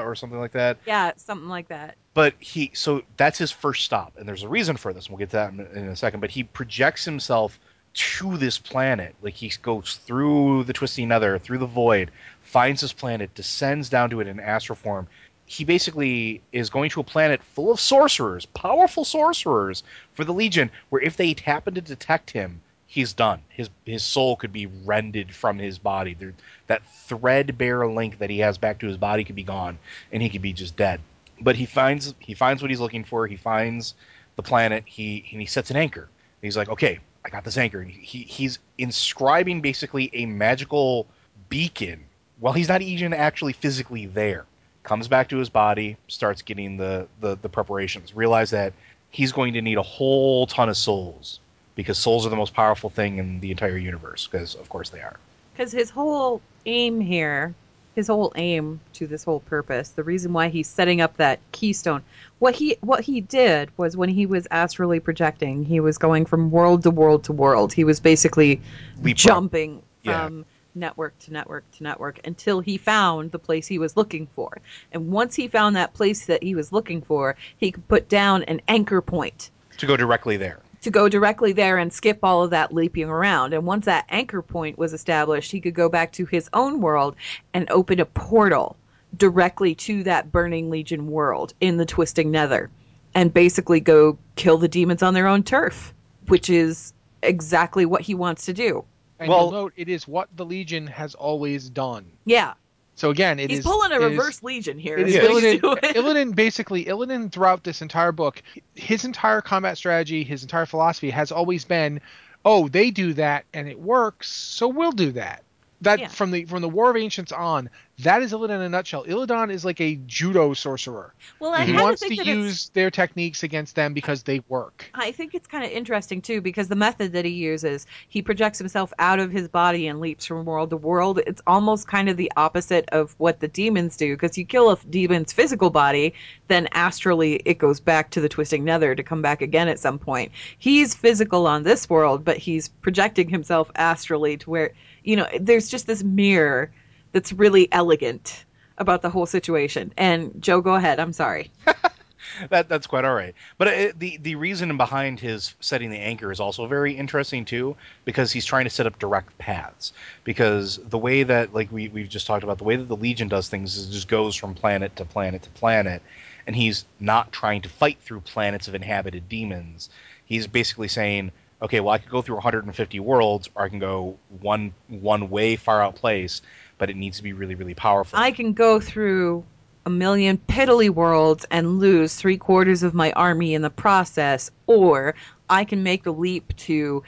or something like that. Yeah, something like that. But he, so that's his first stop, and there's a reason for this. We'll get to that in, a second. But he projects himself to this planet, like he goes through the twisting nether, through the void, finds this planet, descends down to it in astral form. He basically is going to a planet full of sorcerers, powerful sorcerers for the Legion, where if they happen to detect him, he's done. His his soul could be rended from his body. There, that threadbare link that he has back to his body could be gone, and he could be just dead. But he finds he finds what he's looking for. He finds the planet. He he sets an anchor. He's like, okay, I got this anchor. And he he's inscribing basically a magical beacon while he's not even actually physically there. Comes back to his body, starts getting the the, the preparations. Realize that he's going to need a whole ton of souls because souls are the most powerful thing in the entire universe. Because of course they are. Because his whole aim here, his whole aim to this whole purpose, the reason why he's setting up that keystone, what he what he did was when he was astrally projecting, he was going from world to world to world. He was basically Leapfrog. jumping Yeah. from network to network to network until he found the place he was looking for. And once he found that place that he was looking for, he could put down an anchor point To go directly there. To go directly there and skip all of that leaping around. And once that anchor point was established, he could go back to his own world and open a portal directly to that burning legion world in the twisting nether and basically go kill the demons on their own turf, which is exactly what he wants to do. And Well- you'll note it is what the Legion has always done. Yeah, So again, it is he's pulling a it is- reverse legion here. It is is he's Illidan. Illidan basically Illidan throughout this entire book, his entire combat strategy, his entire philosophy has always been, oh, they do that and it works, so we'll do that. That Yeah. from the from the War of Ancients on, that is Illidan in a nutshell. Illidan is like a judo sorcerer. Well, I he wants think to use their techniques against them because they work. I think it's kind of interesting too because the method that he uses, he projects himself out of his body and leaps from world to world. It's almost kind of the opposite of what the demons do because you kill a demon's physical body, then astrally it goes back to the twisting nether to come back again at some point. He's physical on this world, but he's projecting himself astrally to where, you know, there's just this mirror that's really elegant about the whole situation. And Joe, go ahead. I'm sorry. <laughs> that that's quite all right. But it, the the reason behind his setting the anchor is also very interesting too, because he's trying to set up direct paths. Because the way that like we we've just talked about, the way that the Legion does things is just goes from planet to planet to planet, and he's not trying to fight through planets of inhabited demons. He's basically saying, okay, well I could go through 150 worlds, or I can go one one way far out place, but it needs to be really really powerful. I can go through a million piddly worlds and lose three quarters of my army in the process, or I can make the leap to,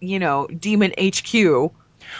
you know, Demon HQ,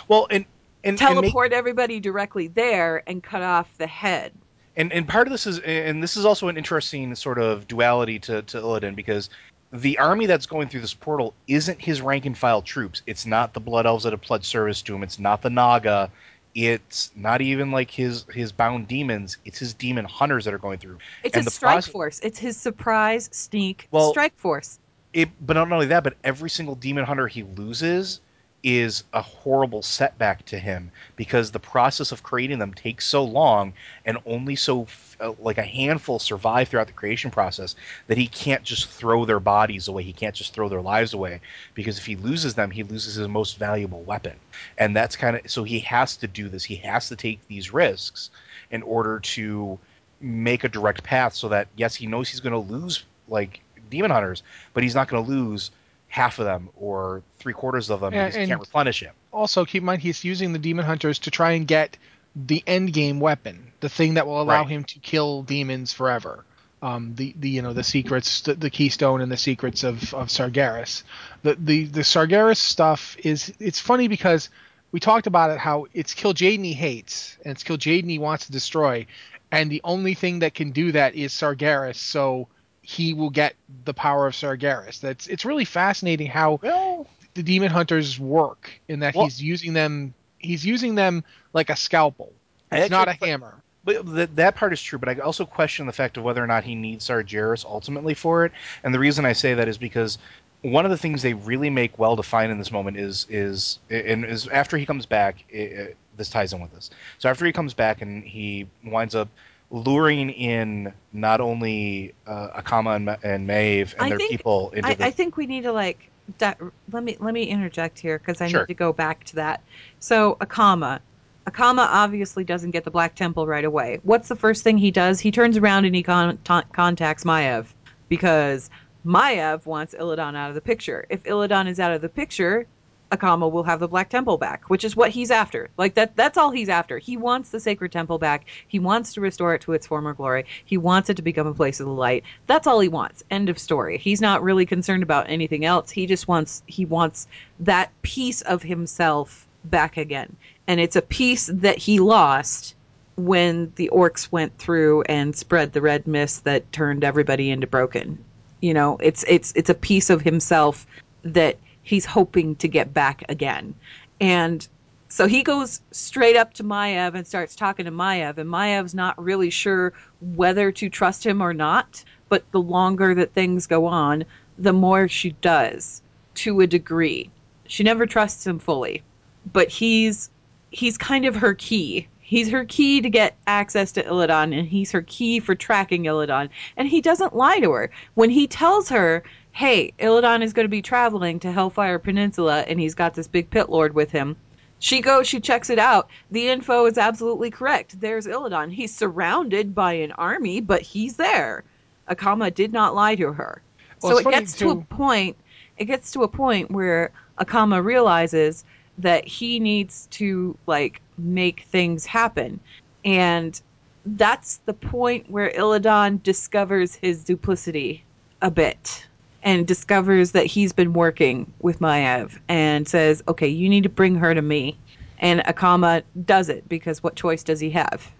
well, and and and make- teleport everybody directly there, and cut off the head. and and part of this is and this is also an interesting sort of duality to to Illidan because the army that's going through this portal isn't his rank and file troops. It's not the blood elves that have pledged service to him. It's not the Naga. It's not even like his his bound demons. It's his demon hunters that are going through. It's And a the strike process- force. It's his surprise sneak Well- strike force. It, but not only that, but every single demon hunter he loses is a horrible setback to him because the process of creating them takes so long and only so uh, like a handful survive throughout the creation process that he can't just throw their bodies away. He can't just throw their lives away because if he loses them he loses his most valuable weapon. And that's kind of so he has to do this. He has to take these risks in order to make a direct path so that yes he knows he's going to lose like demon hunters but he's not going to lose half of them or three quarters of them. Yeah, because he can't replenish him. Also, keep in mind he's using the demon hunters to try and get the end game weapon, the thing that will allow Right. him to kill demons forever. Um, the, the you know the secrets, the, the keystone and the secrets of of Sargeras. The the the Sargeras stuff is it's funny because we talked about it how it's Kil'jaeden he hates and it's Kil'jaeden he wants to destroy, and the only thing that can do that is Sargeras. So he will get the power of Sargeras. That's it's really fascinating how well the demon hunters work in that Well- he's using them he's using them like a scalpel I it's not a actually- hammer But th- that part is true, but I also question the fact of whether or not he needs Sargeras ultimately for it. And the reason I say that is because one of the things they really make well defined in this moment is is and is after he comes back. i i this ties in with this. So after he comes back and he winds up luring in not only uh, Akama and, Ma- and Maiev and I their think- people into I, the I think we need to like di- let me let me interject here because I Sure. need to go back to that. So Akama, Akama obviously doesn't get the Black Temple right away. What's the first thing he does? He turns around and he con- ta- contacts Maiev because Maiev wants Illidan out of the picture. If Illidan is out of the picture, Akama will have the Black Temple back, which is what he's after. Like that that's all he's after. He wants the Sacred Temple back. He wants to restore it to its former glory. He wants it to become a place of the light. That's all he wants. End of story. He's not really concerned about anything else. He just wants he wants that piece of himself back again. And it's a piece that he lost when the orcs went through and spread the red mist that turned everybody into broken. You know, it's it's it's a piece of himself that he's hoping to get back again. And so he goes straight up to Maiev and starts talking to Maiev, and Maiev's not really sure whether to trust him or not. But the longer that things go on, the more she does, to a degree. She never trusts him fully, but he's he's kind of her key. He's her key to get access to Illidan, and he's her key for tracking Illidan. And he doesn't lie to her. When he tells her, hey, Illidan is going to be traveling to Hellfire Peninsula, and he's got this big pit lord with him, she goes, she checks it out. The info is absolutely correct. There's Illidan. He's surrounded by an army, but he's there. Akama did not lie to her. Well, so it gets to a point. It gets to a point where Akama realizes that he needs to like make things happen, and that's the point where Illidan discovers his duplicity a bit and discovers that he's been working with Maiev and says, "Okay, you need to bring her to me." And Akama does it because what choice does he have?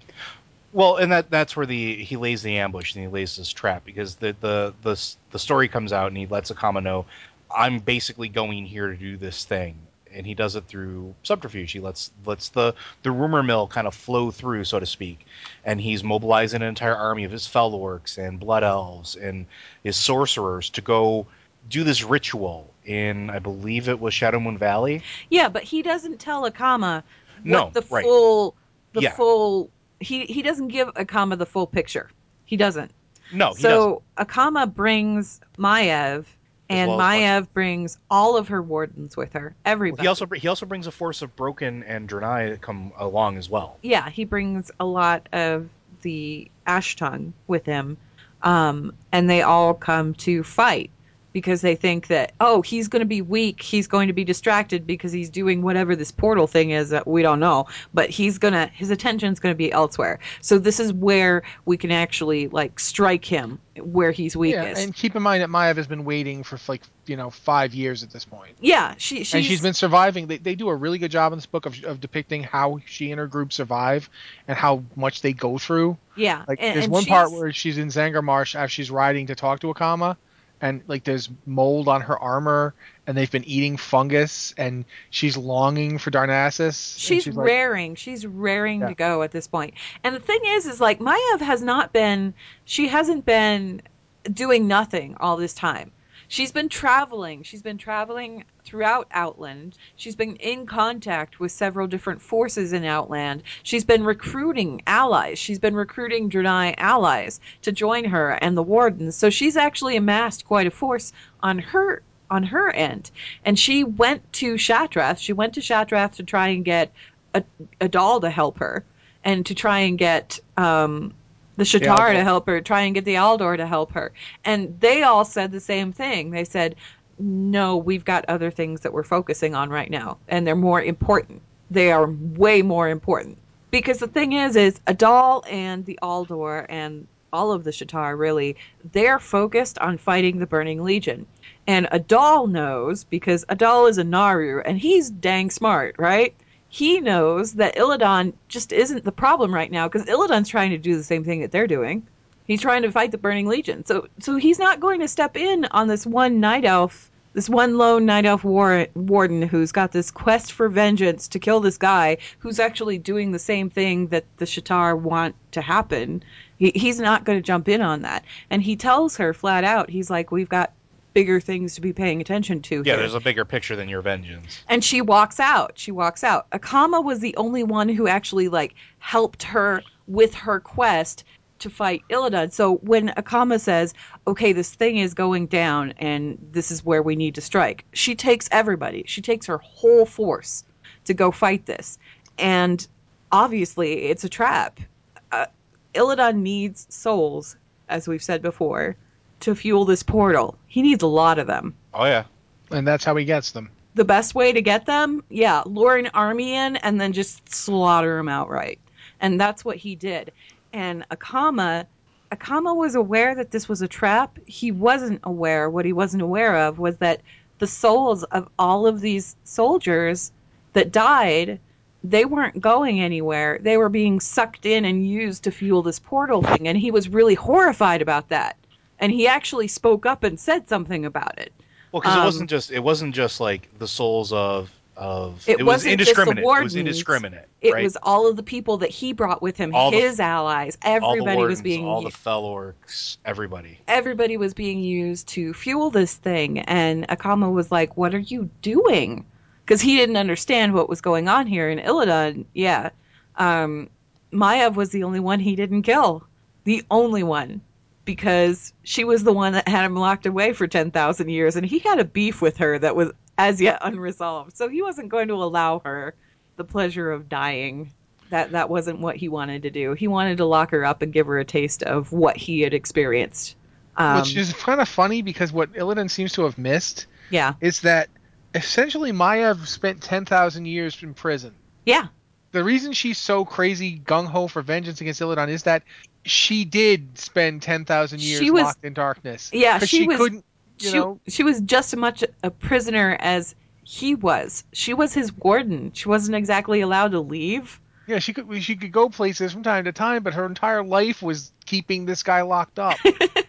Well, and that that's where the he lays the ambush and he lays this trap because the the the the story comes out and he lets Akama know I'm basically going here to do this thing and he does it through subterfuge. He lets lets the the rumor mill kind of flow through, so to speak, and he's mobilizing an entire army of his fel orcs and blood elves and his sorcerers to go do this ritual in I believe it was Shadowmoon Valley. Yeah, but he doesn't tell Akama No, the right. full the Yeah. full he he doesn't give Akama the full picture. He doesn't. No, he doesn't. so Akama brings Maiev and well Maiev brings all of her wardens with her. Everybody. He also he also brings a force of broken and Draenei come along as well. yeah, he brings a lot of the Ashtongue with him, um, and they all come to fight because they think that oh he's going to be weak, he's going to be distracted because he's doing whatever this portal thing is that we don't know, but he's gonna his attention's going to be elsewhere. So this is where we can actually like strike him where he's weakest yeah and keep in mind that Maiev has been waiting for like you know five years at this point Yeah, she she's, and she's been surviving they, they do a really good job in this book of, of depicting how she and her group survive and how much they go through yeah. Like and, there's and one part where she's in Zangarmarsh as she's riding to talk to Akama, and like there's mold on her armor, and they've been eating fungus, and she's longing for Darnassus. she's, like, raring she's raring Yeah. to go at this point. point and the thing is is like Maiev has not been she hasn't been doing nothing all this time She's been traveling. She's been traveling throughout Outland. She's been in contact with several different forces in Outland. She's been recruiting allies. She's been recruiting Draenei allies to join her and the Wardens. So she's actually amassed quite a force on her on her end. And she went to Shattrath. She went to Shattrath to try and get a, A'dal to help her and to try and get um, the Sha'tar to help her, try and get the Aldor to help her. And they all said the same thing. They said, no, we've got other things that we're focusing on right now, and they're more important. They are way more important. Because the thing is, is A'dal and the Aldor and all of the Sha'tar really, they're focused on fighting the Burning Legion. And A'dal knows, because A'dal is a Naaru, and he's dang smart, right? He knows that Illidan just isn't the problem right now, because Illidan's trying to do the same thing that they're doing. He's trying to fight the Burning Legion. So so he's not going to step in on this one night elf, this one lone night elf war- warden who's got this quest for vengeance to kill this guy who's actually doing the same thing that the Sha'tar want to happen. He, he's not going to jump in on that. And he tells her flat out, he's like, "We've got bigger things to be paying attention to Yeah, here." there's a bigger picture than your vengeance. and she walks out. She walks out. Akama was the only one who actually like helped her with her quest to fight Illidan. So when Akama says, "Okay, this thing is going down and this is where we need to strike." She takes everybody. She takes her whole force to go fight this. And obviously, it's a trap. Uh, Illidan needs souls, as we've said before, to fuel this portal. He needs a lot of them Oh yeah. and that's how he gets them. the best way to get them, yeah, lure an army in and then just slaughter them outright. And that's what he did. And Akama, Akama was aware that this was a trap. He wasn't aware. What he wasn't aware of was that the souls of all of these soldiers that died, they weren't going anywhere. They were being sucked in and used to fuel this portal thing. And he was really horrified about that. And he actually spoke up and said something about it. Well, because Um, it wasn't just it wasn't just like the souls of of It was just the indiscriminate. It was indiscriminate. It was all of the people that he brought with him, All the- his allies. the Everybody wardens, was being all the fel orcs, everybody. everybody was being used to fuel this thing. And Akama was like, "What are you doing?" Because he didn't understand what was going on here. And Illidan, yeah, um, Maiev was the only one he didn't kill, the only one, because she was the one that had him locked away for ten thousand years, and he had a beef with her that was as yet unresolved. So he wasn't going to allow her the pleasure of dying. That that wasn't what he wanted to do. He wanted to lock her up and give her a taste of what he had experienced. Um, Which is kind of funny because what Illidan seems to have missed yeah, is that essentially Maiev spent 10,000 years in prison. yeah, The reason she's so crazy gung ho for vengeance against Illidan is that she did spend 10,000 years She was- locked in darkness. Yeah, she she, was- couldn't, you she, know. she was just as much a prisoner as he was. She was his warden. She wasn't exactly allowed to leave. Yeah, she could she could go places from time to time, but her entire life was keeping this guy locked up.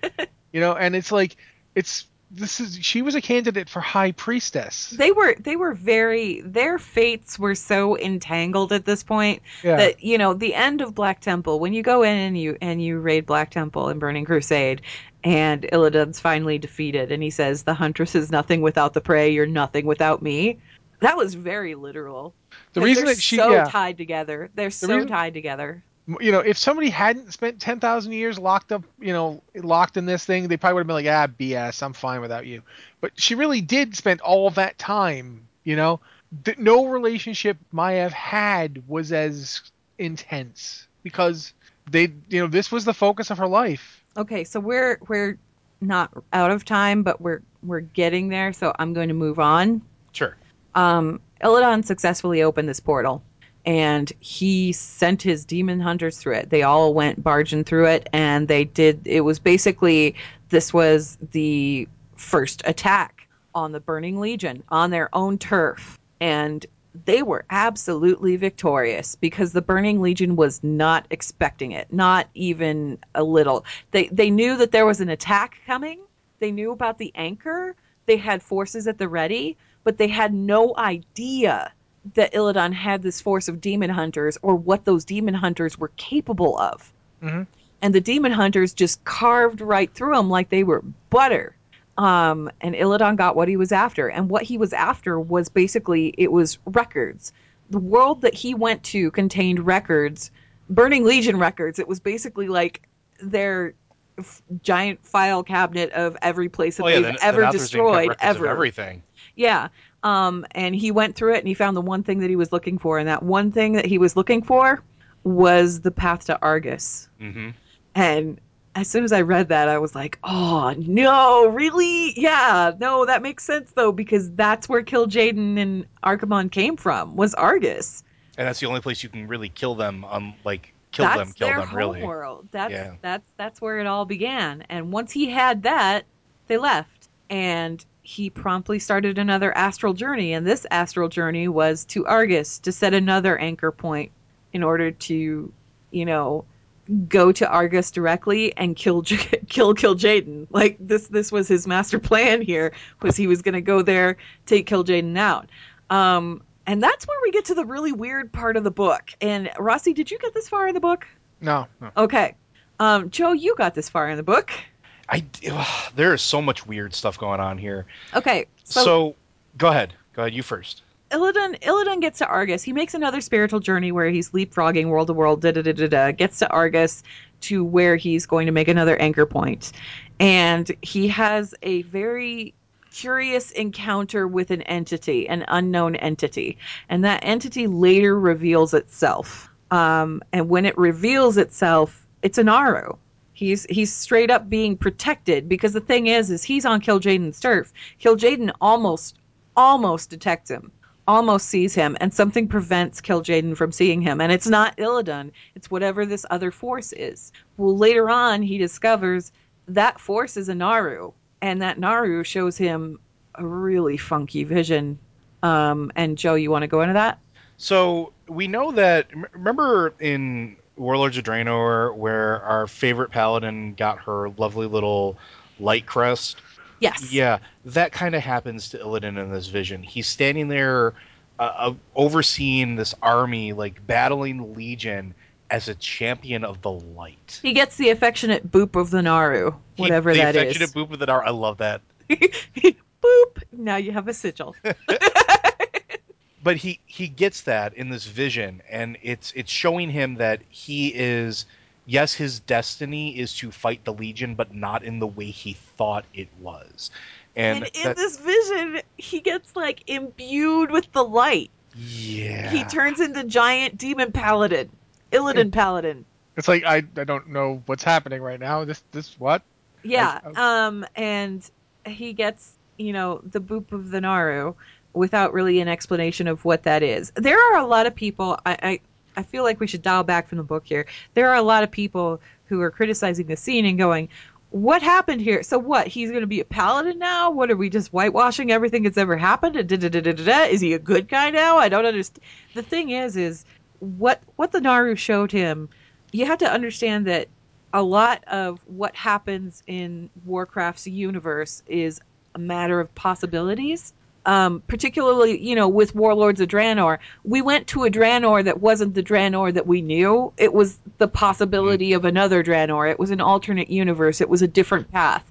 <laughs> you know, and it's like it's this is she was a candidate for high priestess. They were they were very their fates were so entangled at this point Yeah. that you know the end of Black Temple when you go in and you and you raid Black Temple and Burning Crusade and Illidan's finally defeated and he says the huntress is nothing without the prey you're nothing without me that was very literal The reason that she- so yeah. tied together they're so reason- tied together you know, if somebody hadn't spent 10,000 years locked up, you know, locked in this thing, they probably would have been like, ah, BS, I'm fine without you. But she really did spend all that time, you know. Th- no relationship Maiev had was as intense because they, you know, this was the focus of her life. okay so we're we're not out of time but we're we're getting there so I'm going to move on Sure. um, Illidan successfully opened this portal and he sent his demon hunters through it. They all went barging through it and they did, it was basically, this was the first attack on the Burning Legion on their own turf. And they were absolutely victorious because the Burning Legion was not expecting it, not even a little. They, they knew that there was an attack coming. They knew about the anchor. They had forces at the ready, but they had no idea that Illidan had this force of demon hunters or what those demon hunters were capable of. Mhm. And the demon hunters just carved right through them like they were butter. Um, and Illidan got what he was after. And what he was after was basically it was records. The world that he went to contained records, Burning Legion records. It was basically like their f- giant file cabinet of every place that Oh yeah, they've the, ever the destroyed ever. everything. Yeah. Um, and he went through it and he found the one thing that he was looking for. And that one thing that he was looking for was the path to Argus. hmm And as soon as I read that, I was like, oh, no, really? Yeah, no, that makes sense, though, because that's where Kil'jaeden and Archimonde came from, was Argus. And that's the only place you can really kill them. Um, like kill that's them, kill their them. Really. homeworld. That's, Yeah. that's, that's where it all began. And once he had that, they left. And he promptly started another astral journey. And this astral journey was to Argus to set another anchor point in order to, you know, go to Argus directly and kill J- <laughs> kill Kil'jaeden. Like this this was his master plan here was he was going to go there, take Kil'jaeden out. Um and that's where we get to the really weird part of the book. And Rossi, did you get this far in the book? No, no. Okay. Um Joe, you got this far in the book. I there is so much weird stuff going on here. Okay. So, So, go ahead. Go ahead. You first. Illidan Illidan gets to Argus. He makes another spiritual journey where he's leapfrogging world to world, da da da da da. Gets to Argus to where he's going to make another anchor point, and he has a very curious encounter with an entity, an unknown entity, and that entity later reveals itself. Um, and when it reveals itself, it's a Naaru. He's he's straight up being protected because the thing is, is he's on Kil'jaeden's turf. Kil'jaeden almost almost detects him, almost sees him, and something prevents Kil'jaeden from seeing him. And it's not Illidan; it's whatever this other force is. Well, later on, he discovers that force is a Naaru, and that Naaru shows him a really funky vision. Um, and Joe, you want to go into that? So we know that. Remember in Warlords of Draenor, where our favorite paladin got her lovely little light crest. Yes. Yeah, that kind of happens to Illidan in this vision. He's standing there, uh, uh, overseeing this army, like battling Legion as a champion of the light. He gets the affectionate boop of the Naaru, He- whatever the that is. affectionate boop of the dar. I love that. <laughs> boop. Now you have a sigil. <laughs> but he he gets that in this vision and it's it's showing him that he is yes his destiny is to fight the legion but not in the way he thought it was and, And, in that- this vision, he gets like imbued with the light. yeah He turns into giant demon paladin, Illidan paladin. It's like I, I don't know what's happening right now. This this what? Yeah. I- Um, and he gets, you know, the boop of the Naaru without really an explanation of what that is. There are a lot of people. I, I, I feel like we should dial back from the book here. There are a lot of people who are criticizing the scene and going, "What happened here? So what? He's going to be a paladin now? What are we just whitewashing everything that's ever happened? Is he a good guy now? I don't understand." The thing is, is what what the Naaru showed him. You have to understand that a lot of what happens in Warcraft's universe is a matter of possibilities. Um, particularly, you know, with Warlords of Draenor, we went to a Draenor that wasn't the Draenor that we knew. It was the possibility of another Draenor. It was an alternate universe. It was a different path.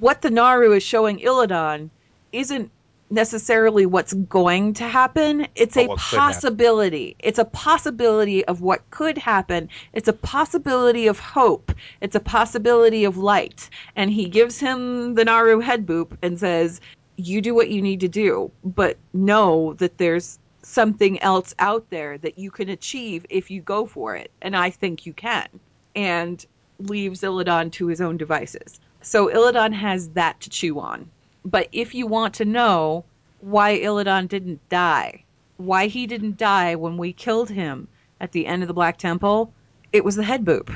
What the Naaru is showing Illidan isn't necessarily what's going to happen. It's a possibility. It's a possibility of what could happen. It's a possibility of hope. It's a possibility of light. And he gives him the Naaru head boop and says, You do what you need to do, but know that there's something else out there that you can achieve if you go for it. And I think you can. And leaves Illidan to his own devices. So Illidan has that to chew on. But if you want to know why Illidan didn't die, why he didn't die when we killed him at the end of the Black Temple, it was the head boop.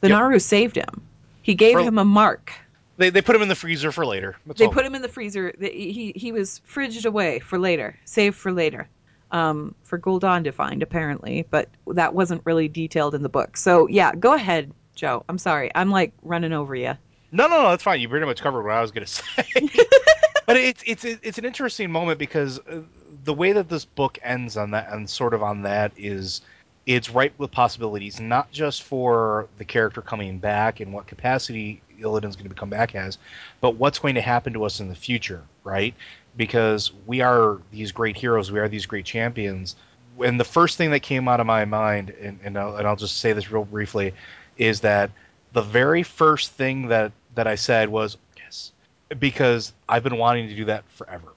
The Yep. Naaru saved him. He gave For- him a mark. They, they put him in the freezer for later That's They all. put him in the freezer. He he was fridged away for later, saved for later, um, for Gul'dan to find apparently. But that wasn't really detailed in the book. So yeah, go ahead, Joe. I'm sorry. I'm like running over you. No, no, no, that's fine. You pretty much covered what I was going <laughs> to say. <laughs> but it's it's it's an interesting moment because uh, the way that this book ends on that and sort of on that is it's ripe with possibilities, not just for the character coming back and what capacity Illidan's going to come back as, but what's going to happen to us in the future, right? Because we are these great heroes, we are these great champions. And the first thing that came out of my mind, and, and, I'll, and I'll just say this real briefly, is that the very first thing that, that I said was, yes, because I've been wanting to do that forever.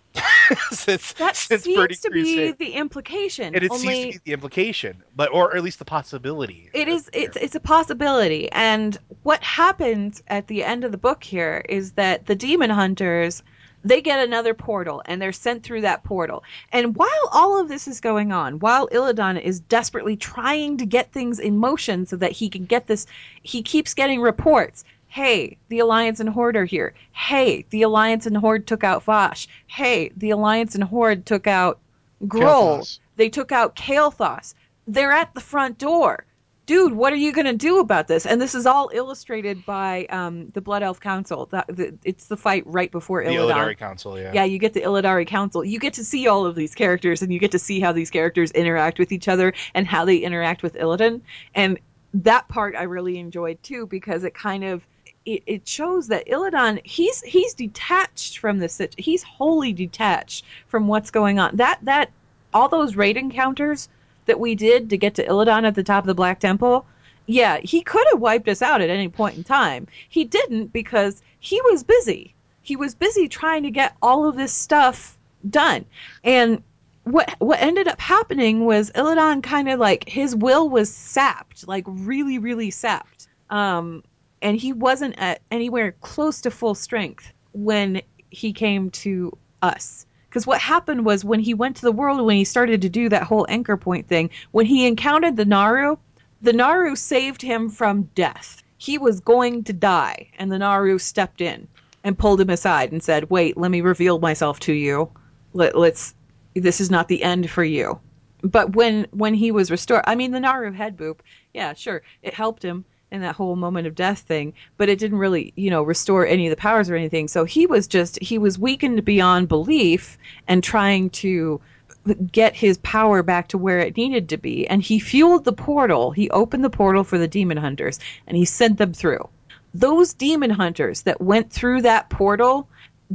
<laughs> since, that seems to be the implication. And it Only, seems to be the implication, but or at least the possibility. It is. It's it's a possibility. And what happens at the end of the book here is that the demon hunters they get another portal and they're sent through that portal. And while all of this is going on, while Illidan is desperately trying to get things in motion so that he can get this, he keeps getting reports hey, the Alliance and Horde are here. Hey, the Alliance and Horde took out Vashj. Hey, the Alliance and Horde took out Gruul. They took out Kael'thas. They're at the front door. Dude, what are you going to do about this? And this is all illustrated by um, the Blood Elf Council. The, the, it's the fight right before Illidan. The Illidari Council, yeah. Yeah, you get the Illidari Council. You get to see all of these characters, and you get to see how these characters interact with each other and how they interact with Illidan. And that part I really enjoyed too because it kind of it, it shows that Illidan he's he's detached from this he's wholly detached from what's going on. That that all those raid encounters that we did to get to Illidan at the top of the Black Temple, yeah, he could have wiped us out at any point in time. He didn't because he was busy. He was busy trying to get all of this stuff done. And what what ended up happening was Illidan kind of like his will was sapped, like really, really sapped. Um, and he wasn't at anywhere close to full strength when he came to us. Because what happened was when he went to the world, when he started to do that whole anchor point thing, when he encountered the Naaru, the Naaru saved him from death. He was going to die, and the Naaru stepped in and pulled him aside and said, "Wait, let me reveal myself to you. Let, let's. This is not the end for you." But when when he was restored, I mean, the Naaru head boop, yeah, sure, it helped him in that whole moment of death thing, but it didn't really, you know, restore any of the powers or anything. So he was just he was weakened beyond belief and trying to get his power back to where it needed to be. And he fueled the portal. He opened the portal for the demon hunters and he sent them through. Those demon hunters that went through that portal,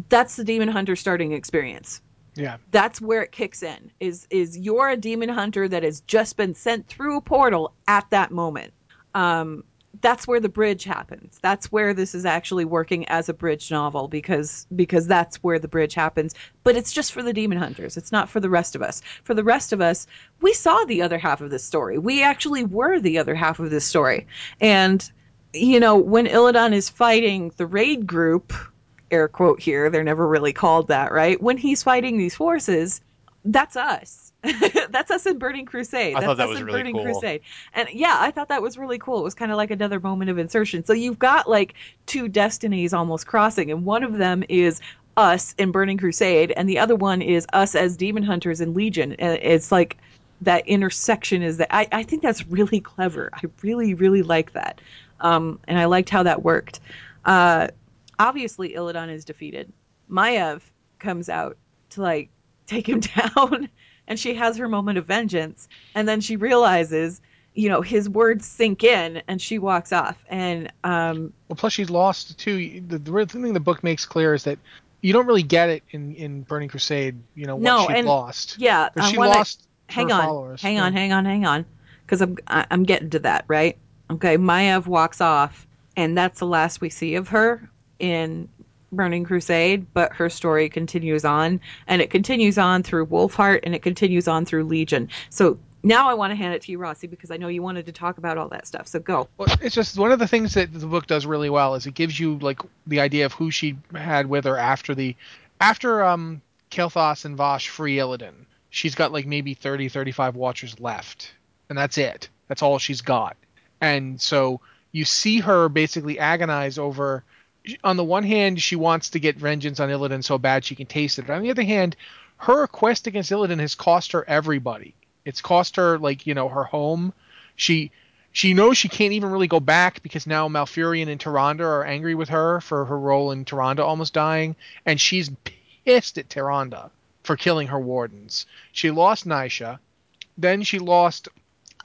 that's the demon hunter starting experience. Yeah. That's where it kicks in. Is is you're a demon hunter that has just been sent through a portal at that moment. Um, that's where the bridge happens. That's where this is actually working as a bridge novel because because that's where the bridge happens. But it's just for the demon hunters. It's not for the rest of us. For the rest of us, we saw the other half of this story. We actually were the other half of this story. And you know, when Illidan is fighting the raid group, air quote here, they're never really called that, right? When he's fighting these forces, that's us <laughs> that's us in Burning Crusade. I That's thought that us was in really Burning cool. Crusade. And yeah, I thought that was really cool. It was kind of like another moment of insertion. So you've got like two destinies almost crossing, and one of them is us in Burning Crusade, and the other one is us as demon hunters in Legion. And it's like that intersection is that I, I think that's really clever. I really, really like that. Um, and I liked how that worked. Uh, obviously, Illidan is defeated. Maiev comes out to like <laughs> take him down and she has her moment of vengeance and then she realizes you know his words sink in and she walks off and um well plus she's lost too the, the thing the book makes clear is that you don't really get it in in burning crusade you know what no, she and, lost yeah but she lost hang on followers. hang yeah. on hang on hang on because i'm i'm getting to that right okay maiev walks off and that's the last we see of her in Burning Crusade, but her story continues on, and it continues on through Wolfheart, and it continues on through Legion. So now I want to hand it to you, Rossi, because I know you wanted to talk about all that stuff. So go. Well, it's just one of the things that the book does really well is it gives you like the idea of who she had with her after the after um Kael'thas and Vashj free Illidan. She's got like maybe 30, 35 Watchers left, and that's it. That's all she's got. And so you see her basically agonize over on the one hand, she wants to get vengeance on Illidan so bad she can taste it. But on the other hand, her quest against Illidan has cost her everybody. It's cost her like you know her home. She she knows she can't even really go back because now Malfurion and Tyrande are angry with her for her role in Tyrande almost dying, and she's pissed at Tyrande for killing her wardens. She lost Naisha, then she lost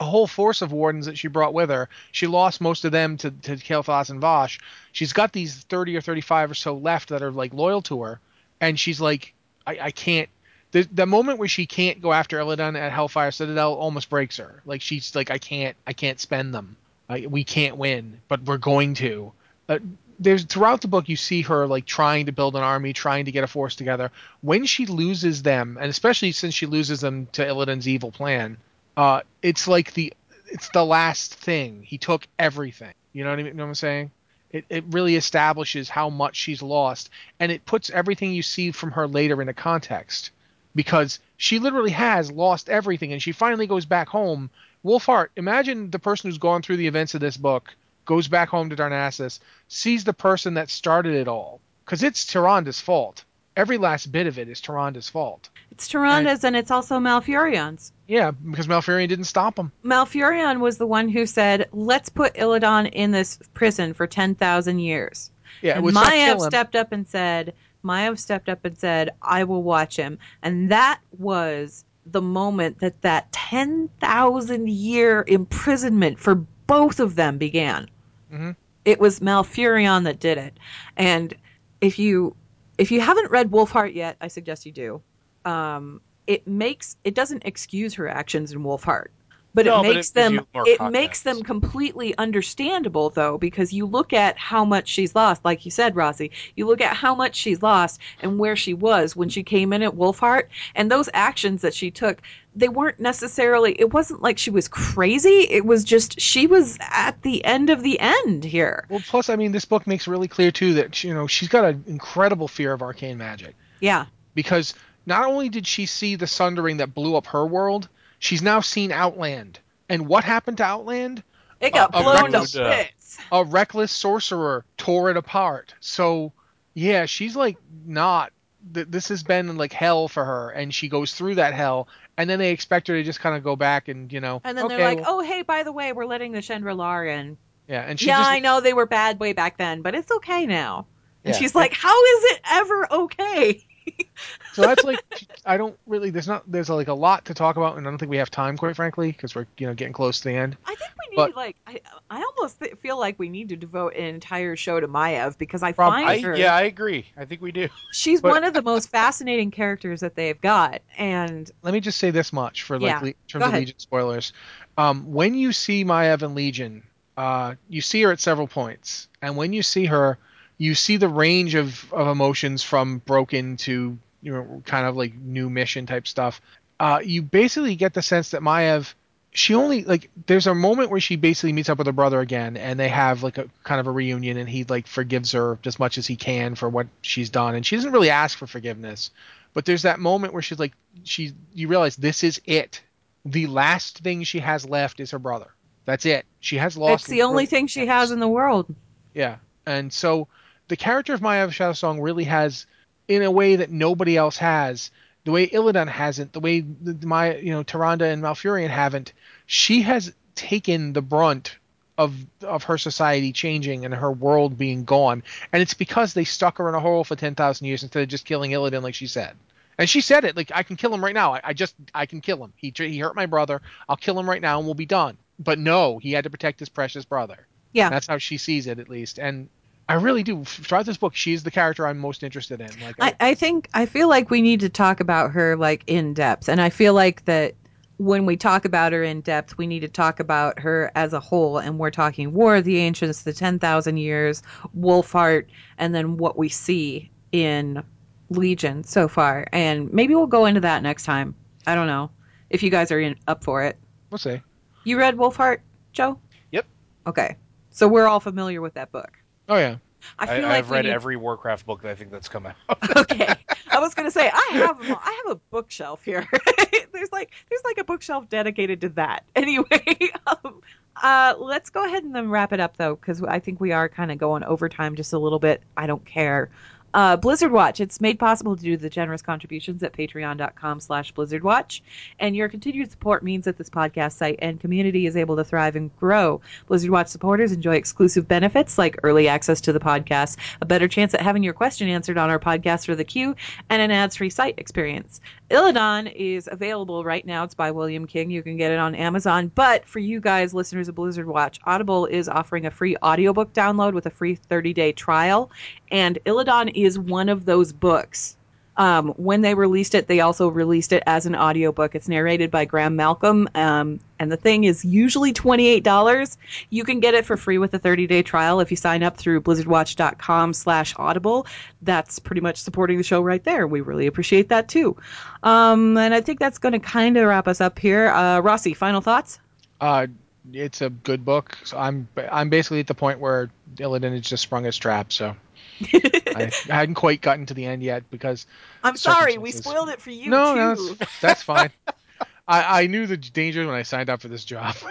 a whole force of wardens that she brought with her. She lost most of them to to Kael'thas and Vashj. She's got these thirty or thirty five or so left that are like loyal to her, and she's like, I, I can't. The, the moment where she can't go after Illidan at Hellfire Citadel almost breaks her. Like she's like, I can't, I can't spend them. I, we can't win, but we're going to. Uh, there's throughout the book you see her like trying to build an army, trying to get a force together. When she loses them, and especially since she loses them to Illidan's evil plan, uh, it's like the it's the last thing. He took everything. You know what I mean? You know what I'm saying? It it really establishes how much she's lost, and it puts everything you see from her later into context, because she literally has lost everything, and she finally goes back home. Wolfheart, imagine the person who's gone through the events of this book goes back home to Darnassus, sees the person that started it all, because it's Tyrande's fault. Every last bit of it is Tyrande's fault. It's Tyrande's and, and it's also Malfurion's. Yeah, because Malfurion didn't stop him. Malfurion was the one who said, "Let's put Illidan in this prison for ten thousand years." Yeah, and Maiev stepped up and said, Maiev stepped up and said, "I will watch him," and that was the moment that that ten thousand year imprisonment for both of them began. Mm-hmm. It was Malfurion that did it, and if you if you haven't read Wolfheart yet, I suggest you do. Um, it makes it doesn't excuse her actions in Wolfheart, but No, it but makes it them it context. makes them completely understandable though because you look at how much she's lost, like you said, Rossi. You look at how much she's lost and where she was when she came in at Wolfheart, and those actions that she took. They weren't necessarily. It wasn't like she was crazy. It was just she was at the end of the end here. Well, plus, I mean, this book makes really clear too that you know she's got an incredible fear of arcane magic Yeah, because not only did she see the sundering that blew up her world, she's now seen Outland. And what happened to Outland? it got uh, blown to reckless, uh, bits. A reckless sorcerer tore it apart. So, yeah, she's like not. Th- this has been like hell for her, and she goes through that hell, and then they expect her to just kind of go back and you know. And then okay, they're like, well- "Oh, hey, by the way, we're letting the Chandra in." yeah, and she yeah, just I know they were bad way back then, but it's okay now. And Yeah. she's like, "How is it ever okay?" <laughs> so that's like I don't really there's not there's like a lot to talk about and I don't think we have time quite frankly because we're you know getting close to the end. I think we need But- like I I almost th- feel like we need to devote an entire show to Maiev because I find I, her yeah, I agree. I think we do. she's but- one of the most fascinating characters that they've got, and Let me just say this much for like Yeah, le- in terms of. Legion spoilers. Um, when you see Maiev in Legion, uh, you see her at several points, and when you see her, you see the range of, of emotions from broken to you know kind of like new mission type stuff. Uh, you basically get the sense that Maiev, she only like there's a moment where she basically meets up with her brother again, and they have like a kind of a reunion, and he like forgives her as much as he can for what she's done, and she doesn't really ask for forgiveness. But there's that moment where she's like, she you realize this is it. The last thing she has left is her brother. That's it. She has lost. it's the only thing she has in the world. Yeah, and so the character of Maiev Shadowsong really has, in a way that nobody else has, the way Illidan hasn't, the way the, my you know Tyrande and Malfurion haven't. She has taken the brunt of of her society changing and her world being gone, and it's because they stuck her in a hole for ten thousand years instead of just killing Illidan like she said. And she said it like I can kill him right now. I, I just I can kill him. He he hurt my brother. I'll kill him right now and we'll be done. But no, he had to protect his precious brother. Yeah. That's how she sees it, at least. And I really do. Throughout this book, she's the character I'm most interested in. Like, I, I think I feel like we need to talk about her like in depth, and I feel like that when we talk about her in depth, we need to talk about her as a whole, and we're talking War of the Ancients, the ten thousand years, Wolfheart, and then what we see in Legion so far, and maybe we'll go into that next time. I don't know if you guys are in, up for it. we'll see. You read Wolfheart, Joe? Yep. Okay, so we're all familiar with that book. Oh yeah. I I, feel like have read need- every Warcraft book that I think that's come out. <laughs> okay. I was gonna say I have I have a bookshelf here. <laughs> there's like there's like a bookshelf dedicated to that. <laughs> Anyway, um, uh, let's go ahead and then wrap it up though, because I think we are kind of going overtime just a little bit. I don't care. Uh, Blizzard Watch. It's made possible to do the generous contributions at patreon.com slash blizzardwatch. And your continued support means that this podcast site and community is able to thrive and grow. Blizzard Watch supporters enjoy exclusive benefits like early access to the podcast, a better chance at having your question answered on our podcast or the queue, and an ads-free site experience. Illidan is available right now. It's by William King. You can get it on Amazon. But for you guys, listeners of Blizzard Watch, Audible is offering a free audiobook download with a free 30-day trial. And Illidan is one of those books. Um, when they released it, they also released it as an audiobook. It's narrated by Graham Malcolm, um, and the thing is usually $28. You can get it for free with a 30-day trial if you sign up through blizzardwatch.com slash audible. That's pretty much supporting the show right there. We really appreciate that too. Um, and I think that's going to kind of wrap us up here. Uh, Rossi, final thoughts? Uh, it's a good book. So I'm I'm basically at the point where Illidan has just sprung his trap. So <laughs> I, hadn't quite gotten to the end yet because I'm sorry, we spoiled it for you no, too. no, that's, that's fine. <laughs> I, I knew the danger when I signed up for this job. <laughs>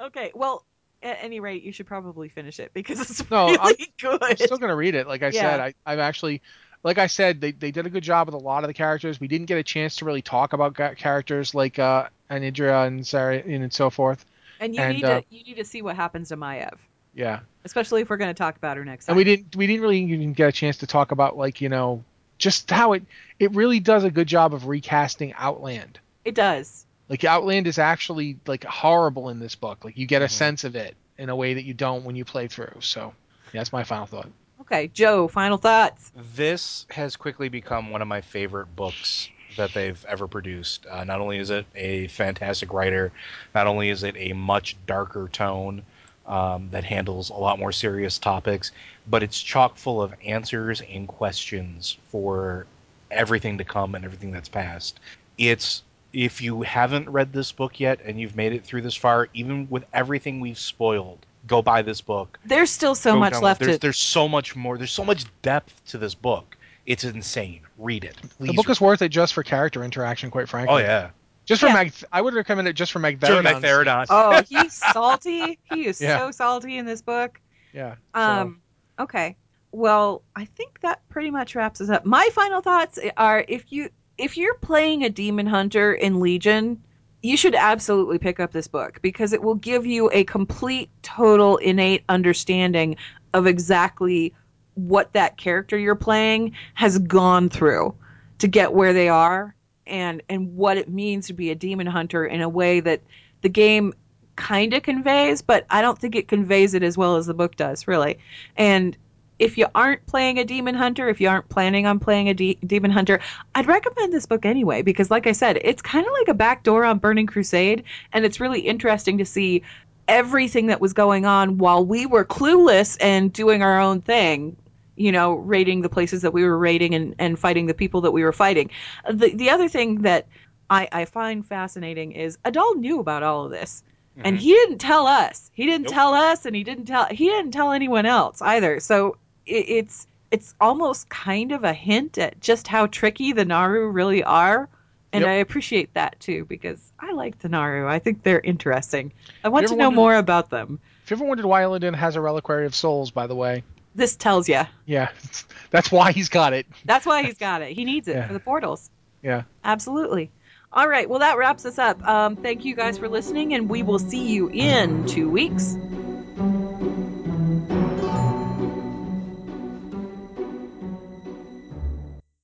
Okay, well, at any rate, you should probably finish it because it's No, really I'm- good. I'm still gonna read it. Like I Yeah. said, I, I've actually, like I said, they, they did a good job with a lot of the characters. We didn't get a chance to really talk about characters like uh, Anyndra and Sarah and so forth. and you and, need uh, to you need to see what happens to Maiev, Yeah, especially if we're going to talk about her next time. and we didn't we didn't really even get a chance to talk about like you know just how it it really does a good job of recasting Outland. It does. Like Outland is actually like horrible in this book. Like you get a Mhm. sense of it in a way that you don't when you play through. So yeah, that's my final thought. Okay, Joe, final thoughts. This has quickly become one of my favorite books that they've ever produced. Uh, not only is it a fantastic writer, not only is it a much darker tone um, that handles a lot more serious topics, but it's chock full of answers and questions for everything to come and everything that's past. It's if you haven't read this book yet and you've made it through this far, even with everything we've spoiled, go buy this book. There's still so Go much download- left There's, to. there's so much more. There's so much depth to this book. It's insane. Read it. Please. the book is worth it just for character interaction, quite frankly. Oh yeah. Just for Yeah. Mag, I would recommend it just for Jeremy Magtheridon. Oh, <laughs> he's salty. He is Yeah. so salty in this book. Yeah. so- Um, okay. Well, I think that pretty much wraps us up. My final thoughts are if you if you're playing a demon hunter in Legion, you should absolutely pick up this book because it will give you a complete, total, innate understanding of exactly what that character you're playing has gone through to get where they are and and what it means to be a demon hunter in a way that the game kind of conveys, but I don't think it conveys it as well as the book does, really. And if you aren't playing a demon hunter, if you aren't planning on playing a de- demon hunter, I'd recommend this book anyway because, like I said, it's kind of like a backdoor on Burning Crusade, and it's really interesting to see everything that was going on while we were clueless and doing our own thing. You know, raiding the places that we were raiding and, and fighting the people that we were fighting. The the other thing that I, I find fascinating is A'dal knew about all of this and Mhm. he didn't tell us. He didn't Nope. tell us, and he didn't tell he didn't tell anyone else either. So it, it's it's almost kind of a hint at just how tricky the Naaru really are, and Yep. I appreciate that too because I like the Naaru. I think they're interesting. I want to know wondered- more about them. if you ever wondered why Illidan has a reliquary of souls, by the way, This tells you yeah, <laughs> that's why he's got it. that's why he's <laughs> got it. He needs it Yeah. for the portals. Yeah. Absolutely. All right. Well, that wraps us up. Um, thank you guys for listening, and we will see you in two weeks.